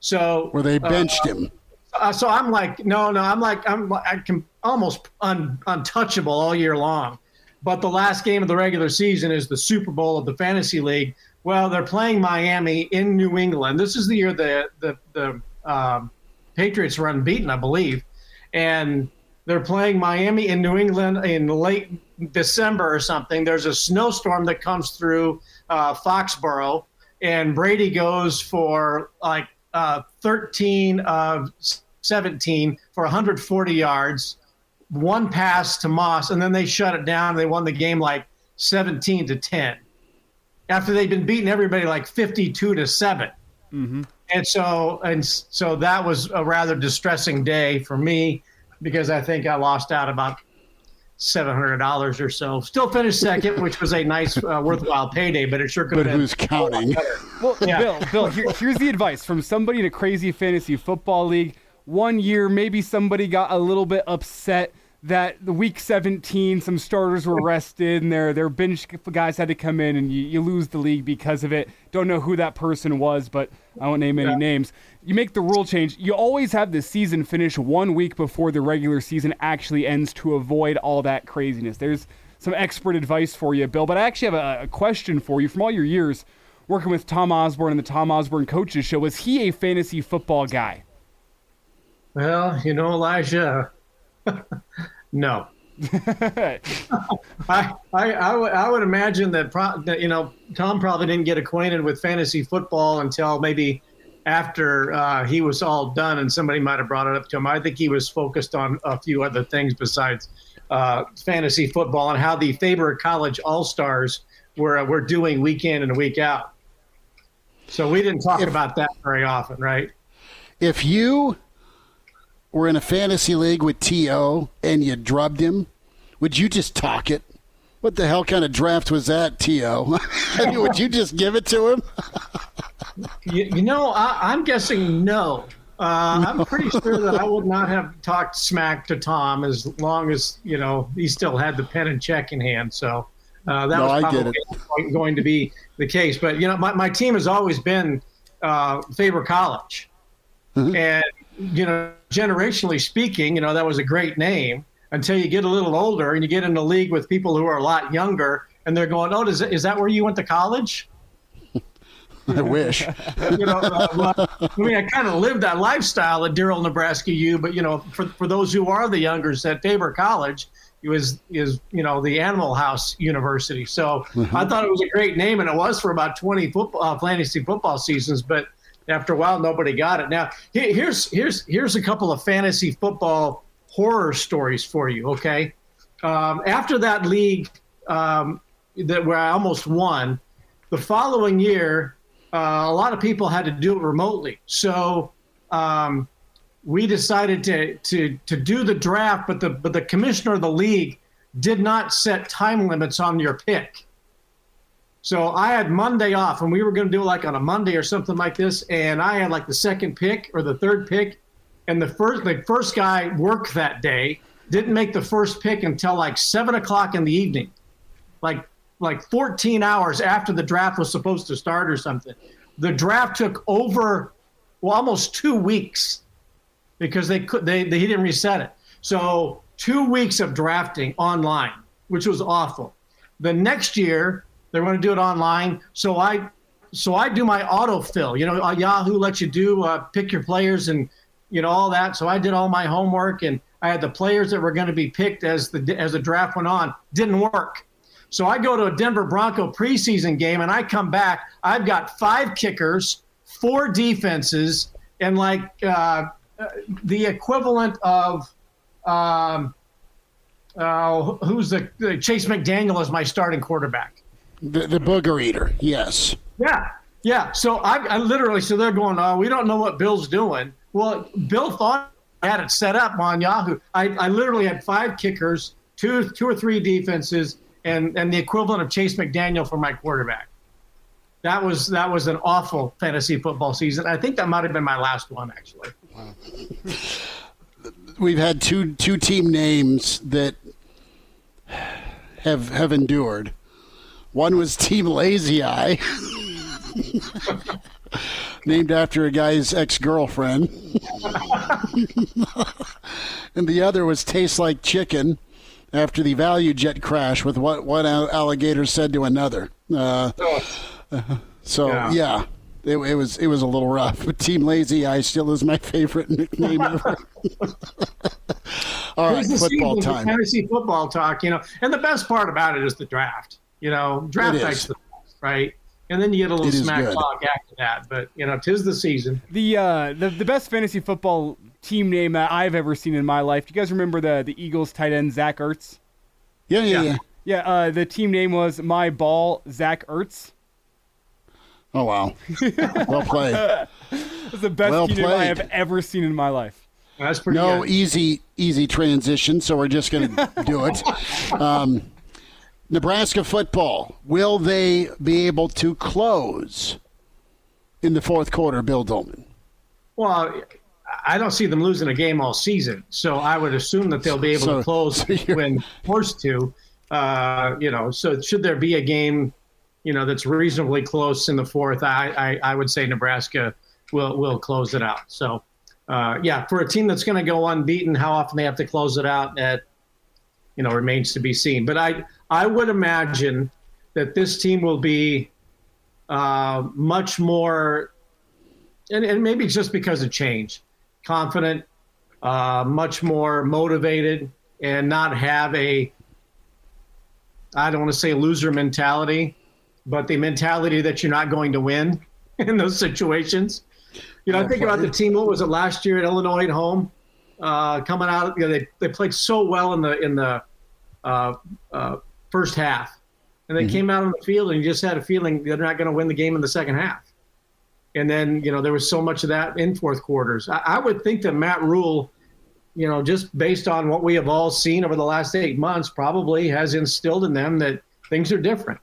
So where they benched him. uh, so I'm like, no, no, I'm like, I'm, I can almost un, untouchable all year long. But the last game of the regular season is the Super Bowl of the fantasy league. Well, they're playing Miami in New England. This is the year the the the um, Patriots were unbeaten, I believe, and they're playing Miami in New England in late December or something. There's a snowstorm that comes through uh, Foxborough, and Brady goes for like uh, 13 of 17 for 140 yards, one pass to Moss, and then they shut it down. They won the game like 17 to 10 after they'd been beating everybody like 52 to 7. Mm-hmm. And so and so that was a rather distressing day for me because I think I lost out about seven hundred dollars or so. Still finished second, which was a nice, uh, worthwhile payday, but it sure could But have been. who's counting? Well, Yeah. Bill, Bill, here, *laughs* here's the advice from somebody in a crazy fantasy football league. One year, maybe somebody got a little bit upset that the week 17, some starters were rested and their their bench guys had to come in, and you, you lose the league because of it. Don't know who that person was, but I won't name any names. You make the rule change. You always have the season finish one week before the regular season actually ends to avoid all that craziness. There's some expert advice for you, Bill. But I actually have a, a question for you from all your years working with Tom Osborne and the Tom Osborne Coaches Show. Was he a fantasy football guy? Well, you know, Elijah, no. *laughs* I, I, I, would, I would imagine that, pro, that, you know, Tom probably didn't get acquainted with fantasy football until maybe after uh, he was all done and somebody might have brought it up to him. I think he was focused on a few other things besides uh, fantasy football and how the Faber College All Stars were, were doing week in and week out. So we didn't talk If- about that very often, right? If you were in a fantasy league with T.O. and you drubbed him, would you just talk it? What the hell kind of draft was that, T.O.? *laughs* I mean, would you just give it to him? *laughs* You, you know, I, I'm guessing no. Uh, I'm pretty sure that I would not have talked smack to Tom as long as you know he still had the pen and check in hand. So uh, that No, was probably going- to be the case. But you know, my, my team has always been uh, Faber College, and you know, generationally speaking, you know, that was a great name until you get a little older and you get in the league with people who are a lot younger and they're going, oh, does, is that where you went to college? *laughs* I wish. *laughs* you know, uh, I mean, I kind of lived that lifestyle at Darrell, Nebraska U, but you know, for, for those who are the youngers at Faber College, it was is you know the Animal House University. So mm-hmm. I thought it was a great name, and it was for about twenty football uh, fantasy football seasons. But after a while, nobody got it. Now here's here's here's a couple of fantasy football horror stories for you. Okay, um, after that league um, that where I almost won, the following year, uh, a lot of people had to do it remotely. So. Um, we decided to to to do the draft, but the but the commissioner of the league did not set time limits on your pick. So I had Monday off, and we were going to do it like on a Monday or something like this. And I had like the second pick or the third pick, and the first the first guy worked that day didn't make the first pick until like seven o'clock in the evening, like like 14 hours after the draft was supposed to start or something. The draft took over well almost two weeks because they could they, they he didn't reset it. So two weeks of drafting online, which was awful. The next year they're going to do it online. So I so I do my autofill. You know, uh, Yahoo lets you do uh, pick your players and you know all that. So I did all my homework and I had the players that were going to be picked as the as the draft went on. Didn't work. So I go to a Denver Bronco preseason game and I come back. I've got five kickers, four defenses, and like uh, the equivalent of um, uh, who's the, the, Chase McDaniel is my starting quarterback. The, the booger eater, yes. Yeah, yeah. So I, I literally, so they're going, oh, we don't know what Bill's doing. Well, Bill thought I had it set up on Yahoo. I, I literally had five kickers, two, two or three defenses, and, and the equivalent of Chase McDaniel for my quarterback. That was that was an awful fantasy football season. I think that might have been my last one, actually. Wow. We've had two two team names that have have endured. One was Team Lazy Eye, named after a guy's ex girlfriend, and the other was Tastes Like Chicken, after the ValuJet crash with what one alligator said to another. Uh, so yeah. yeah it, it, was it was a little rough. But Team Lazy Eye still is my favorite nickname ever. *laughs* All right, football time. Fantasy football talk, you know, and the best part about it is the draft. You know, draft night's the best, right? And then you get a little smack talk after that. But you know, tis the season. The uh, the the best fantasy football team name that I've ever seen in my life. Do you guys remember the the Eagles tight end Zach Ertz? Yeah, yeah, yeah. Yeah, uh, the team name was My Ball Zach Ertz. Oh wow! *laughs* well played. That's the best well I have ever seen in my life. That's pretty. No good. easy easy transition, so we're just going to do it. *laughs* Um, Nebraska football. Will they be able to close in the fourth quarter, Bill Doleman? Well, I don't see them losing a game all season, so I would assume that they'll be able so, to close so when forced to. Uh, you know, so should there be a game you know that's reasonably close in the fourth, I I, I would say Nebraska will will close it out. So uh, yeah, for a team that's going to go unbeaten, how often they have to close it out, that you know remains to be seen. But I I would imagine that this team will be uh, much more, and, and maybe just because of change, confident, uh, much more motivated, and not have a I don't want to say loser mentality, but the mentality that you're not going to win *laughs* in those situations. You know, I think about the team. What was it last year at Illinois at home? Uh, coming out, you know, they, they played so well in the in the uh, uh, first half, and they mm-hmm. came out on the field and you just had a feeling they're not going to win the game in the second half. And then you know there was so much of that in fourth quarters. I, I would think that Matt Rhule, you know, just based on what we have all seen over the last eight months, probably has instilled in them that things are different.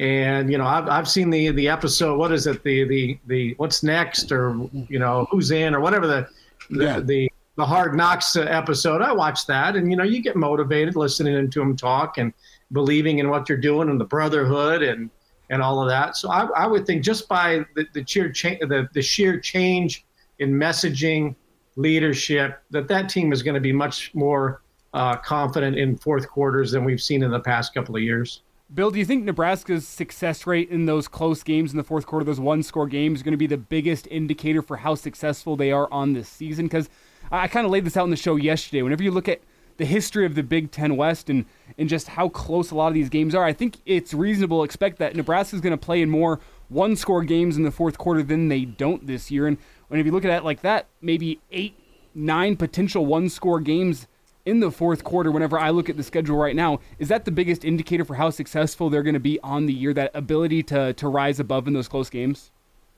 And you know, I've I've seen the the episode. What is it? The the the what's next, or you know, who's in, or whatever the the yeah. the, the Hard Knocks episode. I watched that, and you know, you get motivated listening to them talk and believing in what you're doing and the brotherhood and and all of that. So I, I would think just by the, the sheer the the sheer change in messaging leadership, that that team is going to be much more uh, confident in fourth quarters than we've seen in the past couple of years. Bill, do you think Nebraska's success rate in those close games in the fourth quarter, those one score games, is going to be the biggest indicator for how successful they are on this season? Because I, I kind of laid this out in the show yesterday. Whenever you look at the history of the Big Ten West and, and just how close a lot of these games are, I think it's reasonable to expect that Nebraska is going to play in more one score games in the fourth quarter than they don't this year. And when if you look at it like that, maybe eight, nine potential one score games in the fourth quarter, whenever I look at the schedule right now, is that the biggest indicator for how successful they're going to be on the year, that ability to, to rise above in those close games?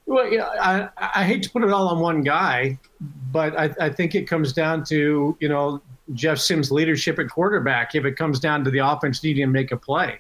Well, I, I hate to put it all on one guy, but I, I think it comes down to, you know, Jeff Sims' leadership at quarterback if it comes down to the offense needing to make a play.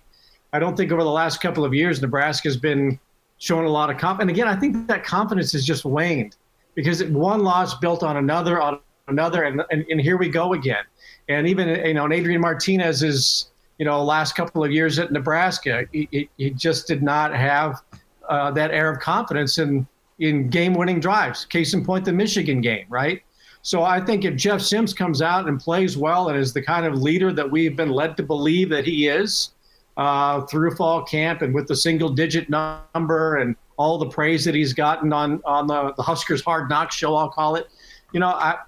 I don't think over the last couple of years Nebraska's been showing a lot of confidence. And again, I think that confidence has just waned because one loss built on another, on another, and, and, and here we go again. And even, you know, Adrian Martinez's, you know, last couple of years at Nebraska, he, he just did not have uh, that air of confidence in, in game winning drives. Case in point, the Michigan game, right? So I think if Jeff Sims comes out and plays well and is the kind of leader that we've been led to believe that he is, uh, through fall camp and with the single digit number and all the praise that he's gotten on on the, the Huskers Hard Knocks show, I'll call it. You know, I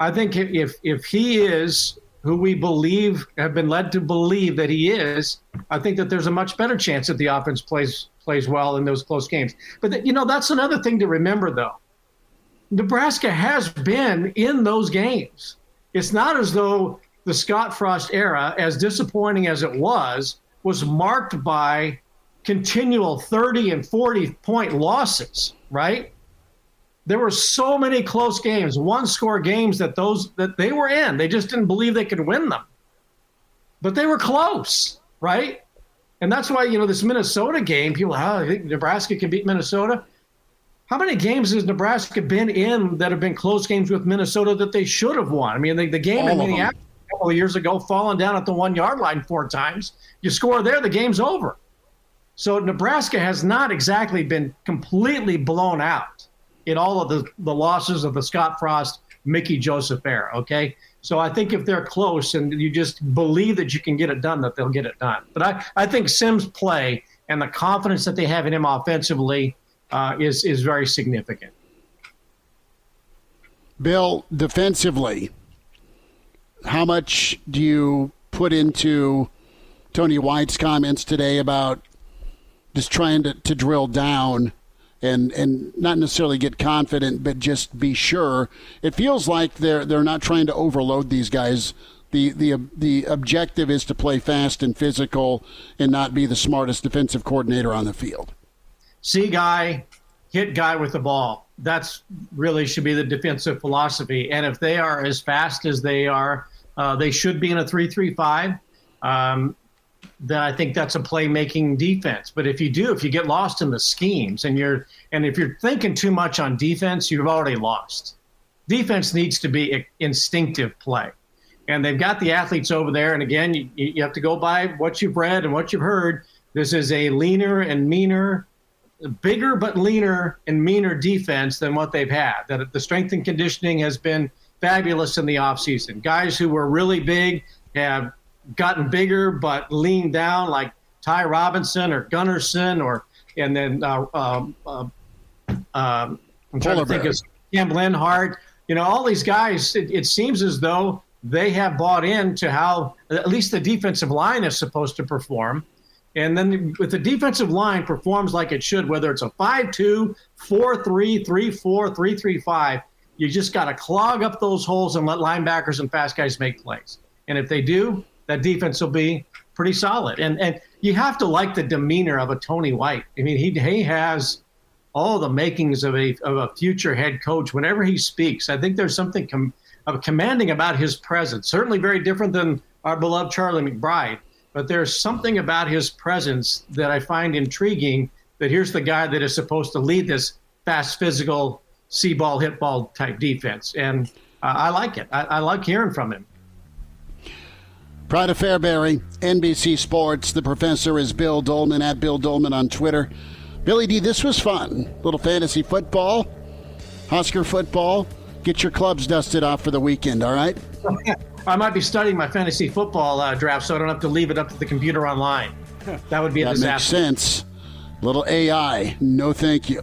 I think if if he is who we believe have been led to believe that he is, I think that there's a much better chance that the offense plays plays well in those close games. But you know, that's another thing to remember though. Nebraska has been in those games. It's not as though the Scott Frost era, as disappointing as it was, was marked by continual 30 and 40 point losses, right? There were so many close games, one score games that those that they were in. They just didn't believe they could win them. But they were close, right? And that's why, you know, this Minnesota game, people, how oh, I think Nebraska can beat Minnesota. How many games has Nebraska been in that have been close games with Minnesota that they should have won? I mean, the, the game All in Minneapolis a couple of years ago, falling down at the one yard line four times you score there, the game's over. So Nebraska has not exactly been completely blown out in all of the, the losses of the Scott Frost, Mickey Joseph era. Okay. So I think if they're close and you just believe that you can get it done, that they'll get it done. But I, I think Sims' play and the confidence that they have in him offensively uh, is is very significant. Bill, defensively, how much do you put into Tony White's comments today about just trying to, to drill down and and not necessarily get confident, but just be sure. It feels like they're they're not trying to overload these guys. The the the objective is to play fast and physical and not be the smartest defensive coordinator on the field. See guy, hit guy with the ball. That's really should be the defensive philosophy. And if they are as fast as they are, uh, they should be in a three-three-five. Um, then I think that's a playmaking defense. But if you do, if you get lost in the schemes and you're and if you're thinking too much on defense, you've already lost. Defense needs to be instinctive play. And they've got the athletes over there. And again, you, you have to go by what you've read and what you've heard. This is a leaner and meaner, bigger but leaner and meaner defense than what they've had. That the strength and conditioning has been fabulous in the offseason. Guys who were really big have gotten bigger but leaned down, like Ty Robinson or Gunnerson, or and then uh, um, uh, um, I'm trying to think of Cam Lenhardt. You know, all these guys. It, it seems as though they have bought into how at least the defensive line is supposed to perform. And then if the defensive line performs like it should, whether it's a 5-2, 4-3, 3-4, 3-3-5, you just got to clog up those holes and let linebackers and fast guys make plays. And if they do, that defense will be pretty solid. And and you have to like the demeanor of a Tony White. I mean, he he has all the makings of a of a future head coach. Whenever he speaks, I think there's something com- of commanding about his presence. Certainly, very different than our beloved Charlie McBride. But there's something about his presence that I find intriguing. That here's the guy that is supposed to lead this fast, physical, see ball, hit ball type defense, and uh, I like it. I, I like hearing from him. Pride of Fairbury, NBC Sports. The professor is Bill Doleman at Bill Doleman on Twitter. Billy D, this was fun. Little fantasy football, Husker football, get your clubs dusted off for the weekend. All right. I might be studying my fantasy football uh, draft, so I don't have to leave it up to the computer online. That would be a that disaster. makes sense. Little AI. No, thank you.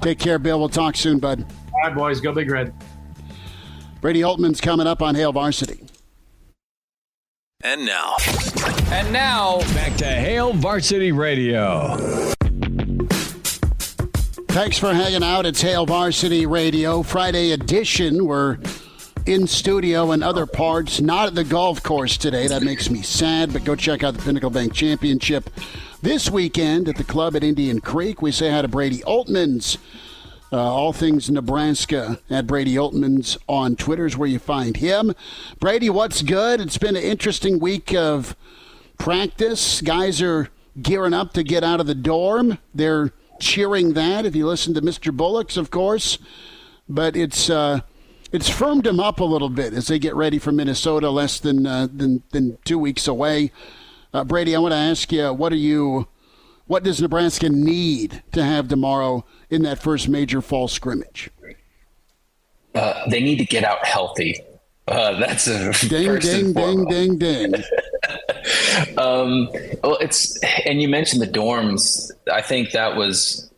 Take care, Bill. We'll talk soon, bud. All right, boys, go big red. Brady Oltmans coming up on Hail Varsity. And now. And now, back to Hail Varsity Radio. Thanks for hanging out. It's Hail Varsity Radio, Friday edition. We're in studio and other parts, not at the golf course today. That makes me sad, but go check out the Pinnacle Bank Championship this weekend at the club at Indian Creek. We say hi to Brady Oltmans. Uh, all things Nebraska at Brady Oltmans on Twitter is where you find him. Brady, what's good? It's been an interesting week of practice. Guys are gearing up to get out of the dorm. They're cheering that. If you listen to Mr. Bullocks, of course, but it's uh, it's firmed them up a little bit as they get ready for Minnesota, less than uh, than than two weeks away. Uh, Brady, I want to ask you, what are you? What does Nebraska need to have tomorrow in that first major fall scrimmage? Uh, they need to get out healthy. Uh, that's a ding, ding, ding, ding, ding. *laughs* um, well, it's and you mentioned the dorms. I think that was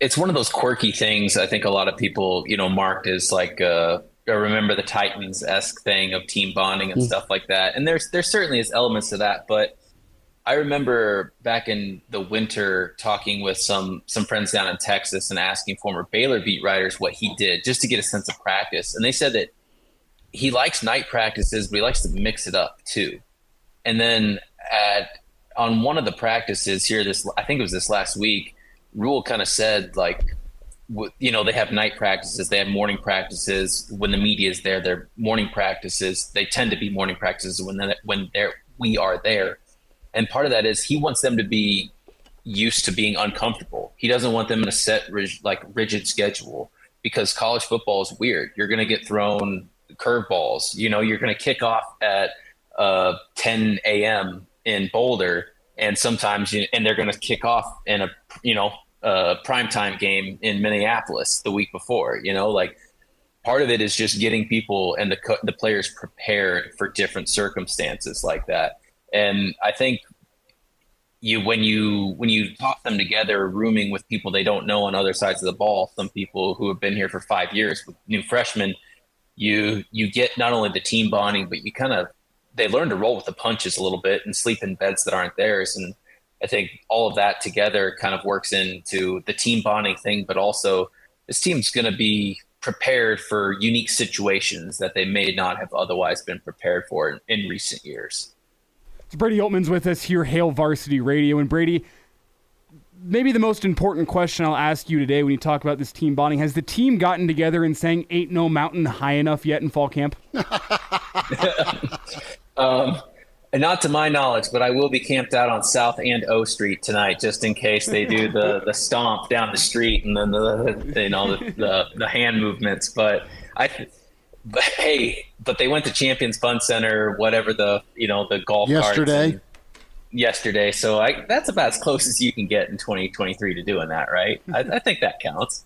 it's one of those quirky things. I think a lot of people, you know, marked as like uh, remember the Titans esque thing of team bonding and mm. stuff like that. And there's there certainly is elements to that, but I remember back in the winter talking with some some friends down in Texas and asking former Baylor beat writers what he did just to get a sense of practice, and they said that he likes night practices, but he likes to mix it up too. And then at on one of the practices here, this I think it was this last week, Rhule kind of said like, you know, they have night practices, they have morning practices. When the media is there, they're morning practices. They tend to be morning practices when when they're we are there and part of that is he wants them to be used to being uncomfortable. He doesn't want them in a set like rigid schedule because college football is weird. You're going to get thrown curveballs. You know, you're going to kick off at uh, 10 a.m. in Boulder, and sometimes you, and they're going to kick off in a you know a primetime game in Minneapolis the week before. You know, like part of it is just getting people and the the players prepared for different circumstances like that. And I think you when you when you talk them together, rooming with people they don't know on other sides of the ball, some people who have been here for five years with new freshmen, you you get not only the team bonding, but you kind of they learn to roll with the punches a little bit and sleep in beds that aren't theirs. And I think all of that together kind of works into the team bonding thing, but also this team's going to be prepared for unique situations that they may not have otherwise been prepared for in, in recent years. Brady Oltmans with us here, Hail Varsity Radio. And Brady, maybe the most important question I'll ask you today when you talk about this team bonding has the team gotten together and saying ain't no mountain high enough yet in fall camp? *laughs* um, not to my knowledge, but I will be camped out on South and O Street tonight, just in case they do the, *laughs* the stomp down the street and then the you know the, the, the hand movements. But I but *laughs* hey, but they went to Champions Fun Center, whatever the you know the golf yesterday. Yesterday, so I, that's about as close as you can get in 2023 to doing that, right? I, I think that counts.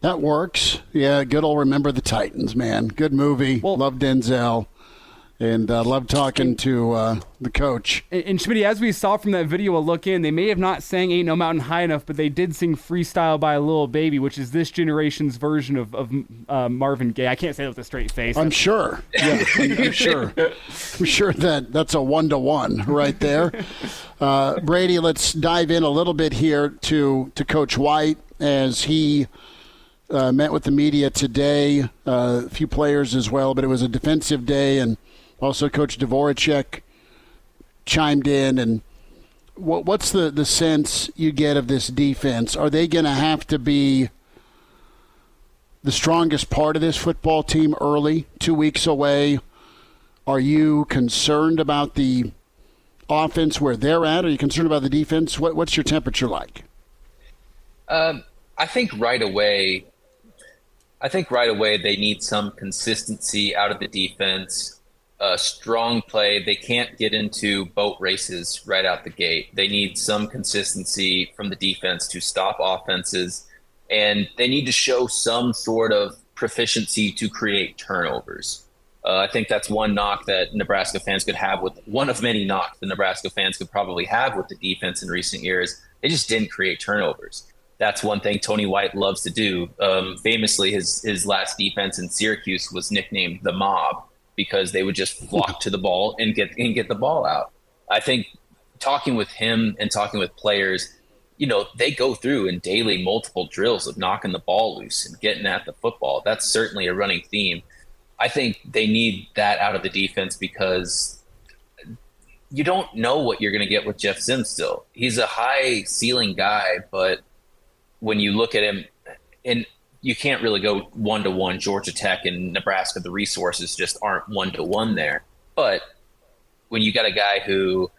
That works. Yeah, good old Remember the Titans, man. Good movie. Well, Love Denzel and uh, love talking to uh, the coach. And, and Schmidt, as we saw from that video a look in, they may have not sang "Ain't No Mountain High Enough," but they did sing "Freestyle" by a Lil Baby, which is this generation's version of, of uh, Marvin Gaye. I can't say that with a straight face. I'm sure. *laughs* Yeah, I'm, I'm *laughs* sure. I'm sure that that's a one to one right there. *laughs* Uh, Brady, let's dive in a little bit here to to Coach White as he. Uh, met with the media today, uh, a few players as well, but it was a defensive day, and also, Coach Dvoracek chimed in, and what, what's the, the sense you get of this defense? Are they going to have to be the strongest part of this football team early, two weeks away? Are you concerned about the offense where they're at? Are you concerned about the defense? What, what's your temperature like? Um, I think right away, I think right away they need some consistency out of the defense a strong play. They can't get into boat races right out the gate. They need some consistency from the defense to stop offenses, and they need to show some sort of proficiency to create turnovers. Uh, I think that's one knock that Nebraska fans could have with one of many knocks the Nebraska fans could probably have with the defense in recent years. They just didn't create turnovers. That's one thing Tony White loves to do. Um, famously, his his last defense in Syracuse was nicknamed the Mob because they would just flock to the ball and get and get the ball out. I think talking with him and talking with players, you know, they go through in daily multiple drills of knocking the ball loose and getting at the football. That's certainly a running theme. I think they need that out of the defense because you don't know what you're going to get with Jeff Sims still. He's a high ceiling guy, but when you look at him, and you can't really go one to one Georgia Tech and Nebraska, the resources just aren't one to one there. But when you got a guy who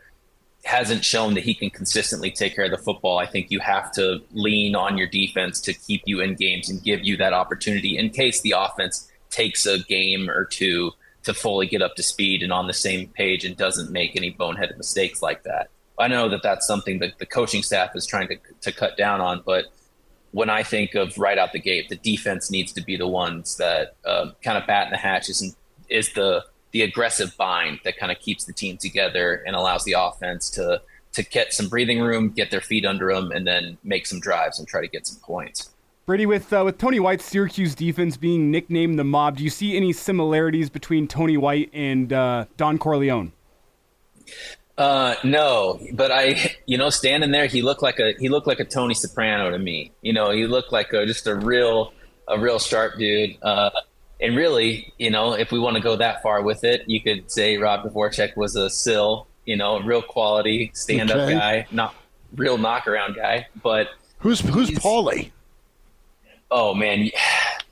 hasn't shown that he can consistently take care of the football, I think you have to lean on your defense to keep you in games and give you that opportunity in case the offense takes a game or two to fully get up to speed and on the same page and doesn't make any boneheaded mistakes like that. I know that that's something that the coaching staff is trying to, to cut down on, but when I think of right out the gate, the defense needs to be the ones that um, kind of bat in the hatches and is the the aggressive bind that kind of keeps the team together and allows the offense to to get some breathing room, get their feet under them, and then make some drives and try to get some points. Brady, with uh, with Tony White's Syracuse defense being nicknamed the Mob, do you see any similarities between Tony White and uh, Don Corleone? Uh, no, but I, you know, standing there, he looked like a he looked like a Tony Soprano to me. You know, he looked like a, just a real a real sharp dude. Uh, and really, you know, if we want to go that far with it, you could say Rob Dvoracek was a sill. You know, a real quality stand up okay. guy, not real knockaround guy. But who's who's Paulie? Oh man,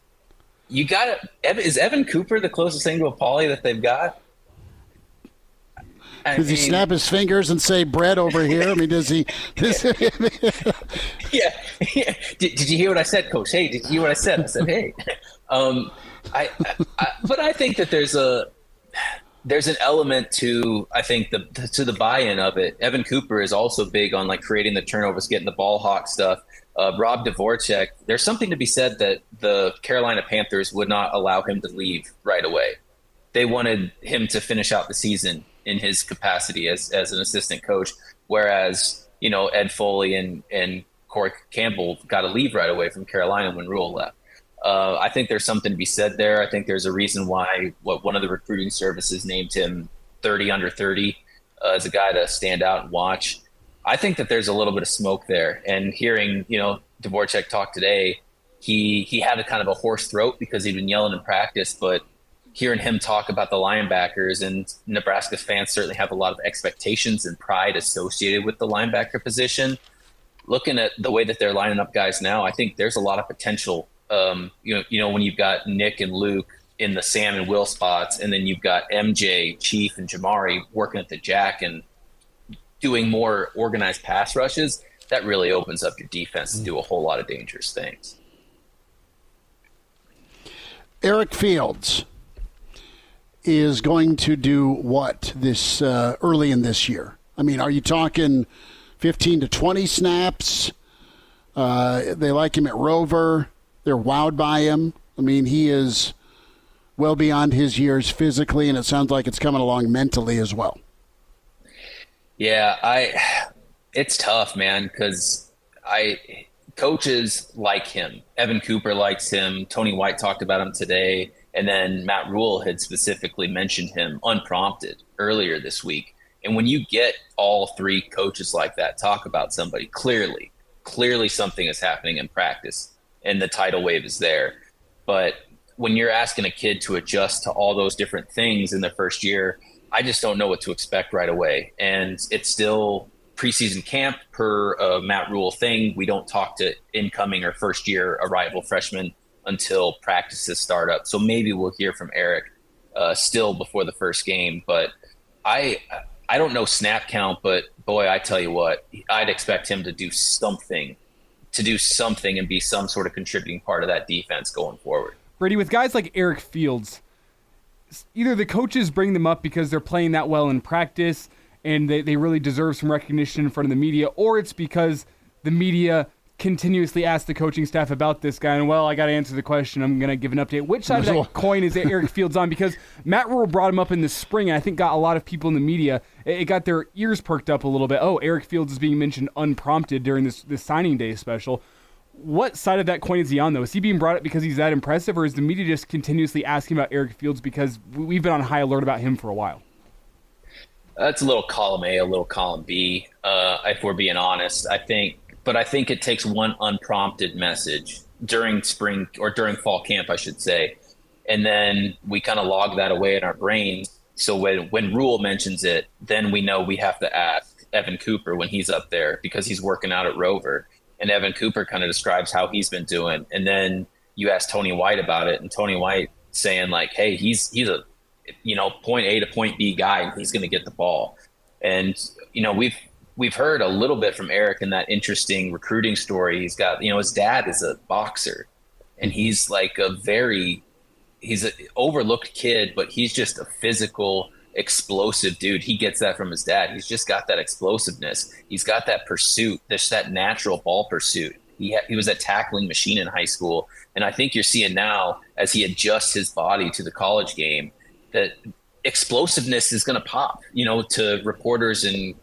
*sighs* you got it. Is Evan Cooper the closest thing to a Paulie that they've got? I does mean, he snap his fingers and say bread over here? I mean, does he? *laughs* Does *laughs* yeah, yeah. *laughs* Did, did, you hear what I said, Coach? Hey, did you hear what I said? I said, hey. Um, I, I, but I think that there's a there's an element to I think the to the buy-in of it. Evan Cooper is also big on like creating the turnovers, getting the ball hawk stuff. Uh, Rob Dvoracek, there's something to be said that the Carolina Panthers would not allow him to leave right away. They wanted him to finish out the season in his capacity as as an assistant coach. Whereas you know Ed Foley and and Corey Campbell got to leave right away from Carolina when Rhule left. Uh, I think there's something to be said there. I think there's a reason why what one of the recruiting services named him 30 under 30 uh, as a guy to stand out and watch. I think that there's a little bit of smoke there. And hearing you know Dvoracek talk today, he he had a kind of a hoarse throat because he'd been yelling in practice, but hearing him talk about the linebackers and Nebraska fans certainly have a lot of expectations and pride associated with the linebacker position. Looking at the way that they're lining up guys now, I think there's a lot of potential. Um, you know, you know when you've got Nick and Luke in the Sam and Will spots, and then you've got MJ, Chief, and Jamari working at the jack and doing more organized pass rushes. That really opens up your defense to do a whole lot of dangerous things. Eric Fields, is going to do what this uh, early in this year? I mean, are you talking 15 to 20 snaps? Uh, they like him at Rover. They're wowed by him. I mean, he is well beyond his years physically, and it sounds like it's coming along mentally as well. Yeah, I. It's tough, man, because I coaches like him. Evan Cooper likes him. Tony White talked about him today. And then Matt Rhule had specifically mentioned him unprompted earlier this week. And when you get all three coaches like that talk about somebody, clearly, clearly something is happening in practice and the tidal wave is there. But when you're asking a kid to adjust to all those different things in the first year, I just don't know what to expect right away. And it's still preseason camp per uh, Matt Rhule thing. We don't talk to incoming or first year arrival freshmen until practices start up. So maybe we'll hear from Eric uh, still before the first game. But I I don't know snap count, but boy, I tell you what, I'd expect him to do something, to do something and be some sort of contributing part of that defense going forward. Brady, with guys like Eric Fields, either the coaches bring them up because they're playing that well in practice and they, they really deserve some recognition in front of the media, or it's because the media continuously ask the coaching staff about this guy, and well, I got to answer the question. I'm going to give an update. Which side of that coin is Eric *laughs* Fields on? Because Matt Rhule brought him up in the spring, and I think got a lot of people in the media. It got their ears perked up a little bit. Oh, Eric Fields is being mentioned unprompted during this this signing day special. What side of that coin is he on, though? Is he being brought up because he's that impressive, or is the media just continuously asking about Eric Fields because we've been on high alert about him for a while? That's a little column A, a little column B. Uh, if we're being honest, I think, but I think it takes one unprompted message during spring or during fall camp, I should say, and then we kind of log that away in our brains. So when when Rhule mentions it, then we know we have to ask Evan Cooper when he's up there because he's working out at Rover and Evan Cooper kind of describes how he's been doing. And then you ask Tony White about it, and Tony White saying like, "Hey, he's he's a you know point A to point B guy, and he's going to get the ball." And you know we've we've heard a little bit from Eric in that interesting recruiting story. He's got you know his dad is a boxer, and he's like a very he's an overlooked kid, but he's just a physical explosive dude. He gets that from his dad. He's just got that explosiveness. He's got that pursuit. There's that natural ball pursuit. He ha- he was a tackling machine in high school, and I think you're seeing now as he adjusts his body to the college game that explosiveness is going to pop. You know, to reporters and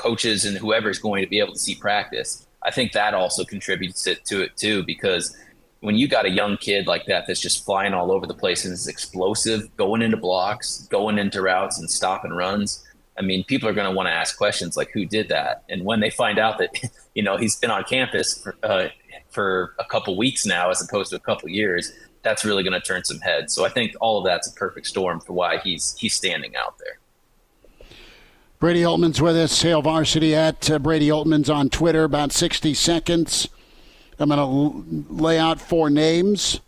coaches and whoever is going to be able to see practice. I think that also contributes to, it too because when you got a young kid like that that's just flying all over the place and is explosive, going into blocks, going into routes and stopping runs. I mean, people are going to want to ask questions like, "Who did that?" And when they find out that, *laughs* you know, he's been on campus for, uh, for a couple weeks now, as opposed to a couple years, that's really going to turn some heads. So I think all of that's a perfect storm for why he's he's standing out there. Brady Oltmans with us, Hail Varsity at uh, Brady Oltmans on Twitter. About sixty seconds. I'm going to lay out four names.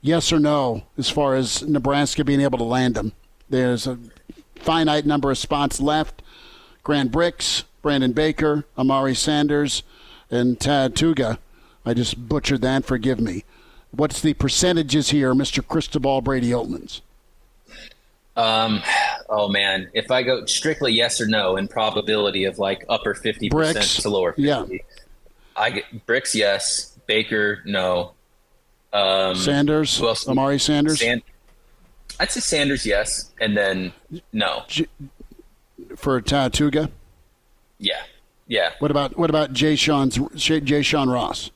Yes or no, as far as Nebraska being able to land them. There's a finite number of spots left. Grant Brix, Brandon Baker, Amari Sanders, and Tad Tuga. I just butchered that. Forgive me. What's the percentages here, Mr. Cristobal Brady Oltmans? Um, oh man, if I go strictly yes or no in probability of like upper fifty percent to lower fifty, yeah. I get Brix, yes. Baker, no. Um, Sanders, Amari Sanders. Sand, I'd say Sanders, yes, and then no. G- for Tatuga. Yeah, yeah. What about what about Jay Sean's Jay Sean Ross?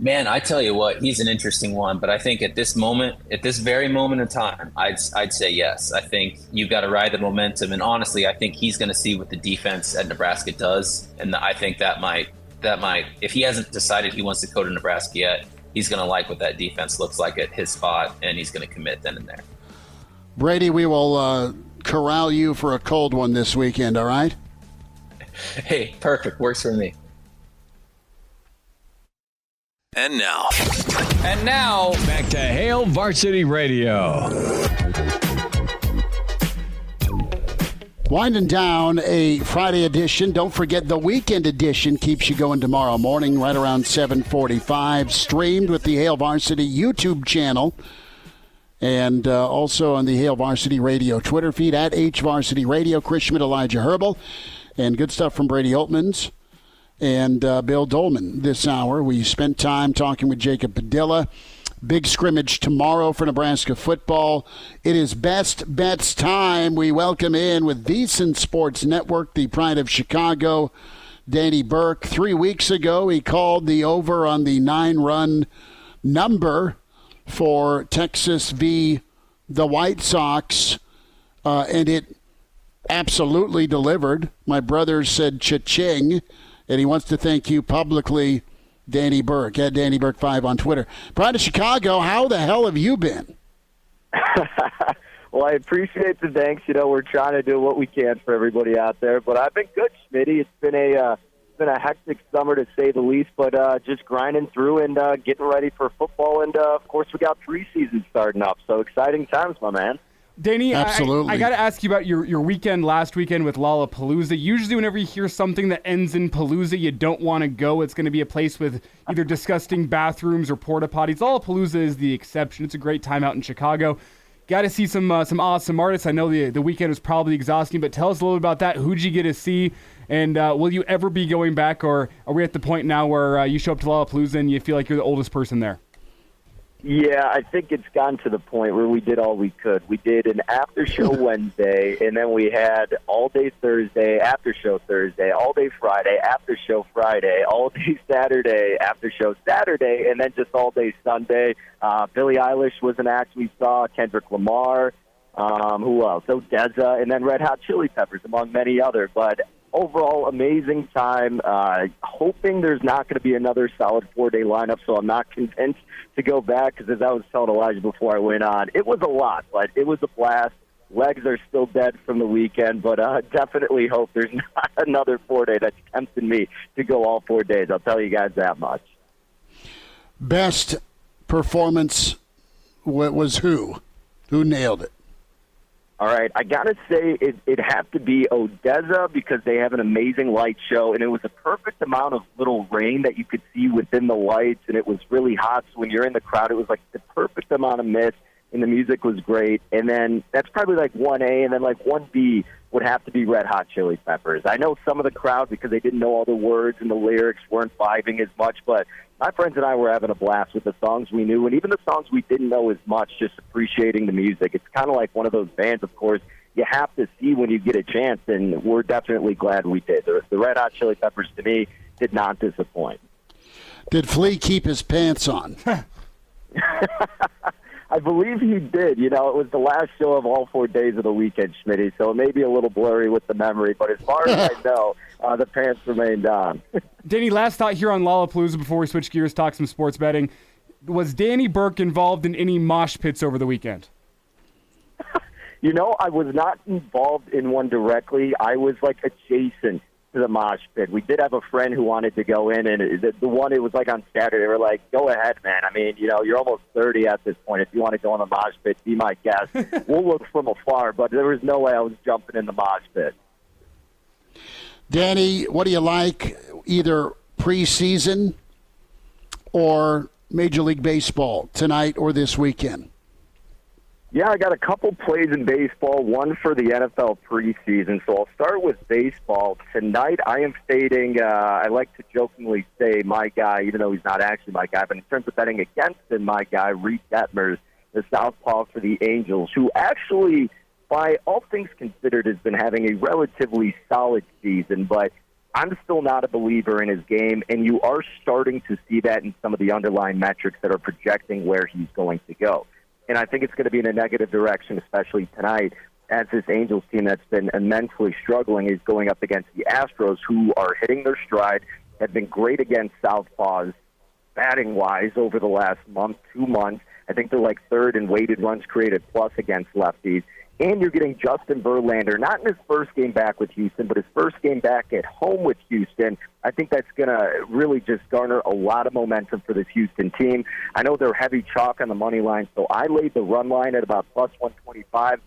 Man, I tell you what, he's an interesting one. But I think at this moment, at this very moment in time, I'd I'd say yes. I think you've got to ride the momentum, and honestly, I think he's going to see what the defense at Nebraska does, and I think that might that might, if he hasn't decided he wants to go to Nebraska yet, he's going to like what that defense looks like at his spot, and he's going to commit then and there. Brady, we will uh, corral you for a cold one this weekend, all right? *laughs* Hey, perfect. Works for me. And now. And now, back to Hail Varsity Radio. Winding down a Friday edition. Don't forget the weekend edition keeps you going tomorrow morning right around 745. Streamed with the Hail Varsity YouTube channel and uh, also on the Hail Varsity Radio Twitter feed at H Varsity Radio. Chris Schmidt, Elijah Herbel, and good stuff from Brady Oltmans and uh, Bill Doleman this hour. We spent time talking with Jacob Padilla Big scrimmage tomorrow for Nebraska football. It is best bets time. We welcome in with VSiN Sports Network, the pride of Chicago, Danny Burke. Three weeks ago, he called the over on the nine run number for Texas v. the White Sox, uh, and it absolutely delivered. My brother said cha-ching, and he wants to thank you publicly Danny Burke at Danny Burke Five on Twitter. Pride of Chicago, how the hell have you been? *laughs* well, I appreciate the thanks. You know, we're trying to do what we can for everybody out there, but I've been good, Smitty. It's been a uh, been a hectic summer to say the least, but uh, just grinding through and uh, getting ready for football, and uh, of course, we got preseason starting up. So exciting times, my man. Danny, Absolutely. I, I got to ask you about your, your weekend last weekend with Lollapalooza. Usually, whenever you hear something that ends in Palooza, you don't want to go. It's going to be a place with either disgusting bathrooms or porta potties. Lollapalooza is the exception. It's a great time out in Chicago. got to see some uh, some awesome artists. I know the the weekend was probably exhausting, but tell us a little about that. Who'd you get to see? And uh, will you ever be going back, or are we at the point now where uh, you show up to Lollapalooza and you feel like you're the oldest person there? Yeah, I think it's gotten to the point where we did all we could. We did an after show *laughs* Wednesday, and then we had all day Thursday, after show Thursday, all day Friday, after show Friday, all *laughs* day Saturday, after show Saturday, and then just all day Sunday. Uh, Billie Eilish was an act we saw, Kendrick Lamar, um, who else? ODESZA, and then Red Hot Chili Peppers, among many other. But overall, amazing time. Uh, hoping there's not going to be another solid four day lineup, so I'm not convinced to go back because as I was telling Elijah before I went on, it was a lot, but it was a blast. Legs are still dead from the weekend, but uh, *laughs* definitely hope there's *laughs* not another four day that's tempting me to go all four days. I'll tell you guys that much. Best performance was who? Who nailed it? All right, I gotta say it it have to be ODESZA because they have an amazing light show, and it was a perfect amount of little rain that you could see within the lights, and it was really hot. So when you're in the crowd, it was like the perfect amount of mist, and the music was great. And then that's probably like one A, and then like one B would have to be Red Hot Chili Peppers. I know some of the crowd because they didn't know all the words and the lyrics weren't vibing as much, but my friends and I were having a blast with the songs we knew and even the songs we didn't know as much, just appreciating the music. It's kind of like one of those bands, of course, you have to see when you get a chance, and we're definitely glad we did. The, the Red Hot Chili Peppers, to me, did not disappoint. Did Flea keep his pants on? *laughs* I believe he did. You know, it was the last show of all four days of the weekend, Schmitty, so it may be a little blurry with the memory, but as far as I *laughs* know, uh, the pants remained on. *laughs* Danny, last thought here on Lollapalooza before we switch gears, talk some sports betting. Was Danny Burke involved in any mosh pits over the weekend? *laughs* you know, I was not involved in one directly. I was like adjacent to the mosh pit. We did have a friend who wanted to go in, and the, the one it was like on Saturday. They were like, "Go ahead, man. I mean, you know, you're almost 30 at this point. If you want to go in the mosh pit, be my guest. *laughs* we'll look from afar." But there was no way I was jumping in the mosh pit. Danny, what do you like, either preseason or Major League Baseball tonight or this weekend? Yeah, I got a couple plays in baseball, one for the NFL preseason. So I'll start with baseball. Tonight, I am fading, uh, I like to jokingly say my guy, even though he's not actually my guy, but in terms of betting against him, my guy, Reid Detmers, the southpaw for the Angels, who actually, by all things considered, has been having a relatively solid season, but I'm still not a believer in his game, and you are starting to see that in some of the underlying metrics that are projecting where he's going to go and I think it's going to be in a negative direction, especially tonight, as this Angels team that's been immensely struggling is going up against the Astros, who are hitting their stride, have been great against Southpaws batting wise over the last month, two months. I think they're like third in weighted runs created plus against lefties and you're getting Justin Verlander, not in his first game back with Houston, but his first game back at home with Houston. I think that's going to really just garner a lot of momentum for this Houston team. I know they're heavy chalk on the money line, so I laid the run line at about plus 125.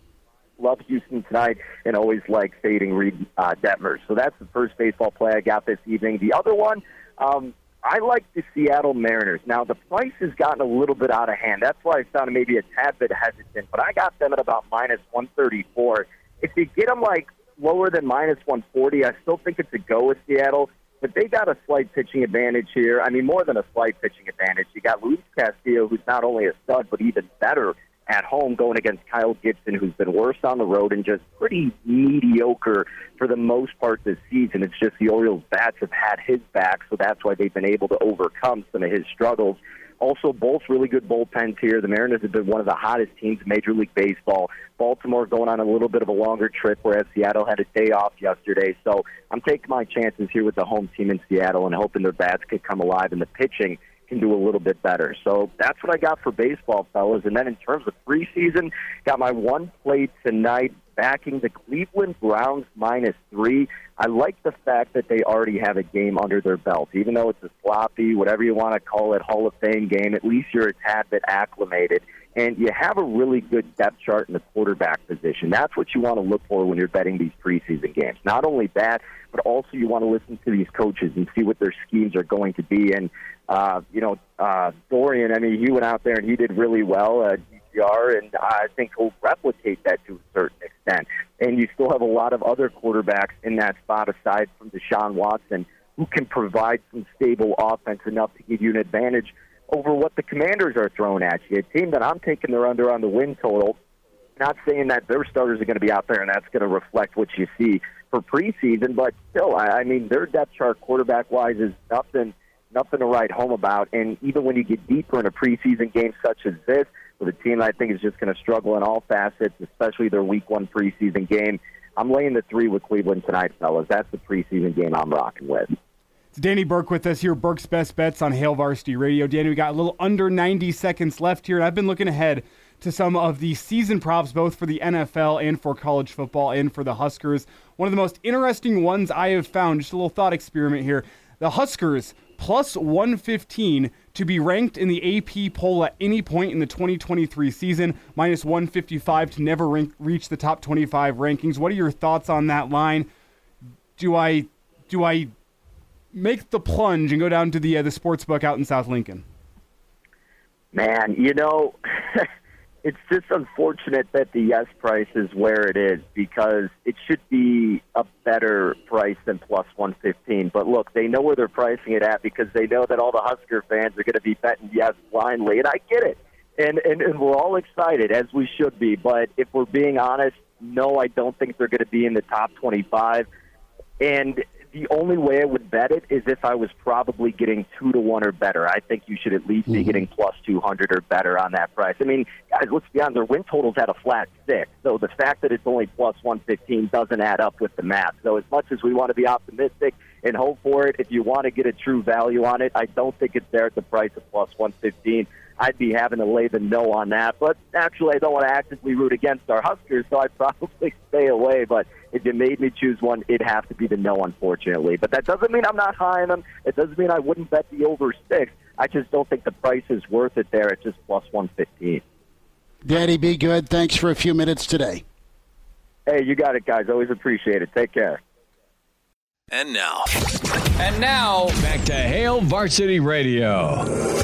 Love Houston tonight and always like fading Reid uh, Detmers. So that's the first baseball play I got this evening. The other one, um, I like the Seattle Mariners. Now, the price has gotten a little bit out of hand. That's why I sounded maybe a tad bit hesitant, but I got them at about minus 134. If you get them like lower than minus 140, I still think it's a go with Seattle, but they got a slight pitching advantage here. I mean, more than a slight pitching advantage. You got Luis Castillo, who's not only a stud, but even better at home going against Kyle Gibson, who's been worse on the road and just pretty mediocre for the most part this season. It's just the Orioles' bats have had his back, so that's why they've been able to overcome some of his struggles. Also, both really good bullpens here. The Mariners have been one of the hottest teams in Major League Baseball. Baltimore going on a little bit of a longer trip, whereas Seattle had a day off yesterday. So I'm taking my chances here with the home team in Seattle and hoping their bats could come alive and the pitching can do a little bit better. So that's what I got for baseball, fellas. And then in terms of preseason, got my one play tonight backing the Cleveland Browns minus three. I like the fact that they already have a game under their belt. Even though it's a sloppy, whatever you want to call it, Hall of Fame game, at least you're a tad bit acclimated. And you have a really good depth chart in the quarterback position. That's what you want to look for when you're betting these preseason games. Not only that, but also you want to listen to these coaches and see what their schemes are going to be. And uh, you know, uh, Dorian, I mean, he went out there and he did really well at DTR, and I think he'll replicate that to a certain extent. And you still have a lot of other quarterbacks in that spot aside from Deshaun Watson who can provide some stable offense enough to give you an advantage over what the commanders are throwing at you. A team that I'm taking their under on the win total. Not saying that their starters are going to be out there and that's going to reflect what you see for preseason, but still, I mean, their depth chart quarterback wise is nothing, nothing to write home about. And even when you get deeper in a preseason game such as this, with a team I think is just going to struggle in all facets, especially their week one preseason game, I'm laying the three with Cleveland tonight, fellas. That's the preseason game I'm rocking with. It's Danny Burke with us here, Burke's Best Bets on Hail Varsity Radio. Danny, we got a little under 90 seconds left here, and I've been looking ahead to some of the season props, both for the NFL and for college football and for the Huskers. One of the most interesting ones I have found, just a little thought experiment here. The Huskers plus 115 to be ranked in the AP poll at any point in the 2023 season, minus 155 to never rank, reach the top 25 rankings. What are your thoughts on that line? Do I do I make the plunge and go down to the uh, the sports book out in South Lincoln? Man, you know, *laughs* it's just unfortunate that the yes price is where it is because it should be a better price than plus 115. But look, they know where they're pricing it at because they know that all the Husker fans are going to be betting yes blindly, and I get it. And, and and we're all excited as we should be. But if we're being honest, no, I don't think they're going to be in the top 25. And the only way I would bet it is if I was probably getting two to one or better. I think you should at least be mm-hmm. getting plus 200 or better on that price. I mean, guys, let's be honest, their win total's at a flat six. So the fact that it's only plus 115 doesn't add up with the math. So as much as we want to be optimistic and hope for it, if you want to get a true value on it, I don't think it's there at the price of plus 115. I'd be having to lay the no on that. But actually, I don't want to actively root against our Huskers, so I'd probably *laughs* stay away. But if you made me choose one, it'd have to be the no, unfortunately. But that doesn't mean I'm not high on them. It doesn't mean I wouldn't bet the over six. I just don't think the price is worth it there at just plus 115. Daddy, be good. Thanks for a few minutes today. Hey, you got it, guys. Always appreciate it. Take care. And now. And now, back to Hail Varsity Radio.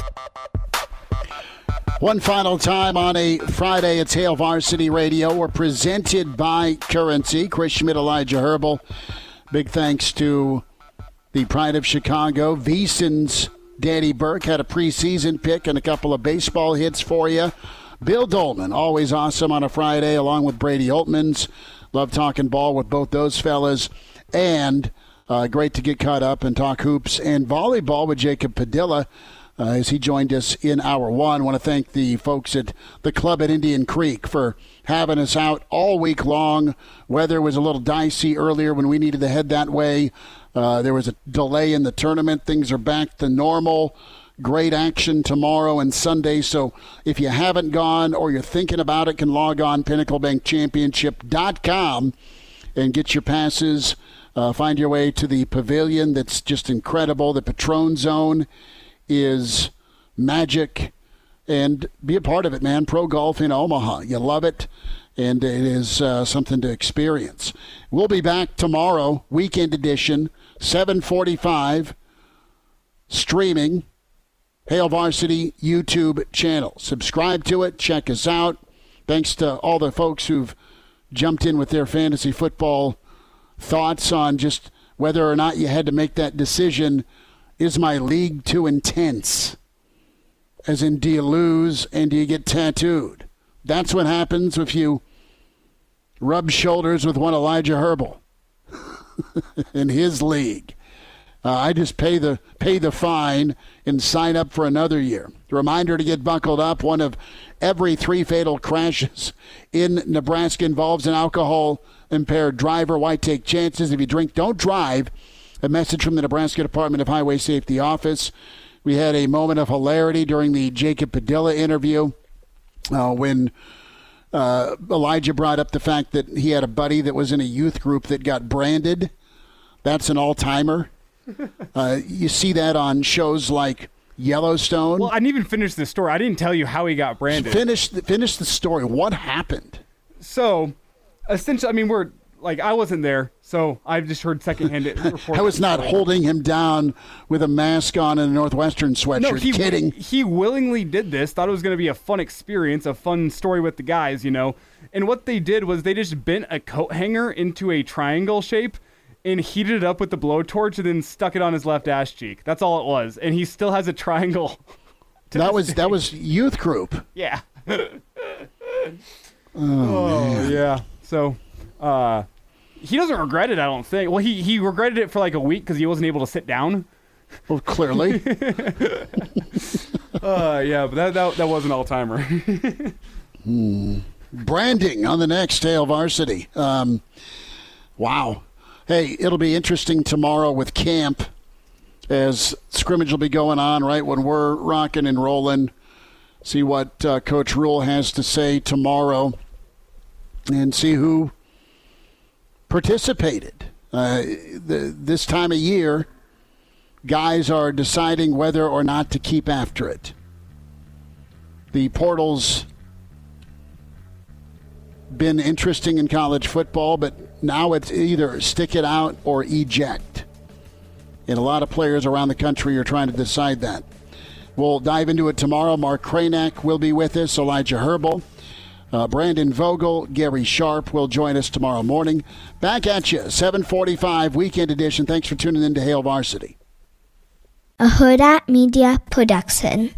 One final time on a Friday at Hail Varsity Radio. We're presented by Currency. Chris Schmidt, Elijah Herbel. Big thanks to the Pride of Chicago. VSiN's Danny Burke had a preseason pick and a couple of baseball hits for you. Bill Doleman, always awesome on a Friday, along with Brady Oltmans. Love talking ball with both those fellas. And uh, great to get caught up and talk hoops and volleyball with Jacob Padilla uh, as he joined us in hour one. I want to thank the folks at the club at Indian Creek for having us out all week long. Weather was a little dicey earlier when we needed to head that way. Uh, there was a delay in the tournament. Things are back to normal. Great action tomorrow and Sunday. So if you haven't gone or you're thinking about it, can log on pinnaclebankchampionship.com and get your passes. Uh, find your way to the pavilion that's just incredible, the Patron Zone is magic and be a part of it, man. Pro golf in Omaha. You love it, and it is uh, something to experience. We'll be back tomorrow, weekend edition, 745, streaming, Hail Varsity YouTube channel. Subscribe to it. Check us out. Thanks to all the folks who've jumped in with their fantasy football thoughts on just whether or not you had to make that decision – is my league too intense? As in, do you lose and do you get tattooed? That's what happens if you rub shoulders with one Elijah Herbel *laughs* in his league. Uh, I just pay the pay the fine and sign up for another year. Reminder to get buckled up. One of every three fatal crashes in Nebraska involves an alcohol impaired driver. Why take chances? If you drink, don't drive a message from the Nebraska Department of Highway Safety Office. We had a moment of hilarity during the Jacob Padilla interview uh, when uh, Elijah brought up the fact that he had a buddy that was in a youth group that got branded. That's an all timer. *laughs* uh, you see that on shows like Yellowstone. Well, I didn't even finish the story. I didn't tell you how he got branded. Finish the, finish the story. What happened? So, essentially, I mean, we're like I wasn't there, so I've just heard secondhand reports. *laughs* I was not holding him down with a mask on and a Northwestern sweatshirt. No, he, Kidding. He willingly did this. Thought it was going to be a fun experience, a fun story with the guys, you know. And what they did was they just bent a coat hanger into a triangle shape and heated it up with the blowtorch and then stuck it on his left ass cheek. That's all it was. And he still has a triangle. *laughs* That was that was youth group. Yeah. *laughs* Oh, oh, man. yeah. So, uh, he doesn't regret it. I don't think. Well, he he regretted it for like a week because he wasn't able to sit down. Well, clearly. *laughs* uh, yeah, but that that, that was an all timer. Hmm. Branding on the next Hail Varsity. Um, wow. Hey, it'll be interesting tomorrow with camp as scrimmage will be going on right when we're rocking and rolling. See what uh, Coach Rhule has to say tomorrow and see who participated. Uh, the, this time of year, guys are deciding whether or not to keep after it. The portal's been interesting in college football, but now it's either stick it out or eject. And a lot of players around the country are trying to decide that. We'll dive into it tomorrow. Mark Kranak will be with us, Elijah Herbel. Uh, Brandon Vogel, Gary Sharp will join us tomorrow morning. Back at you, 745 weekend edition. Thanks for tuning in to Hail Varsity. A Hurrdat Media Production.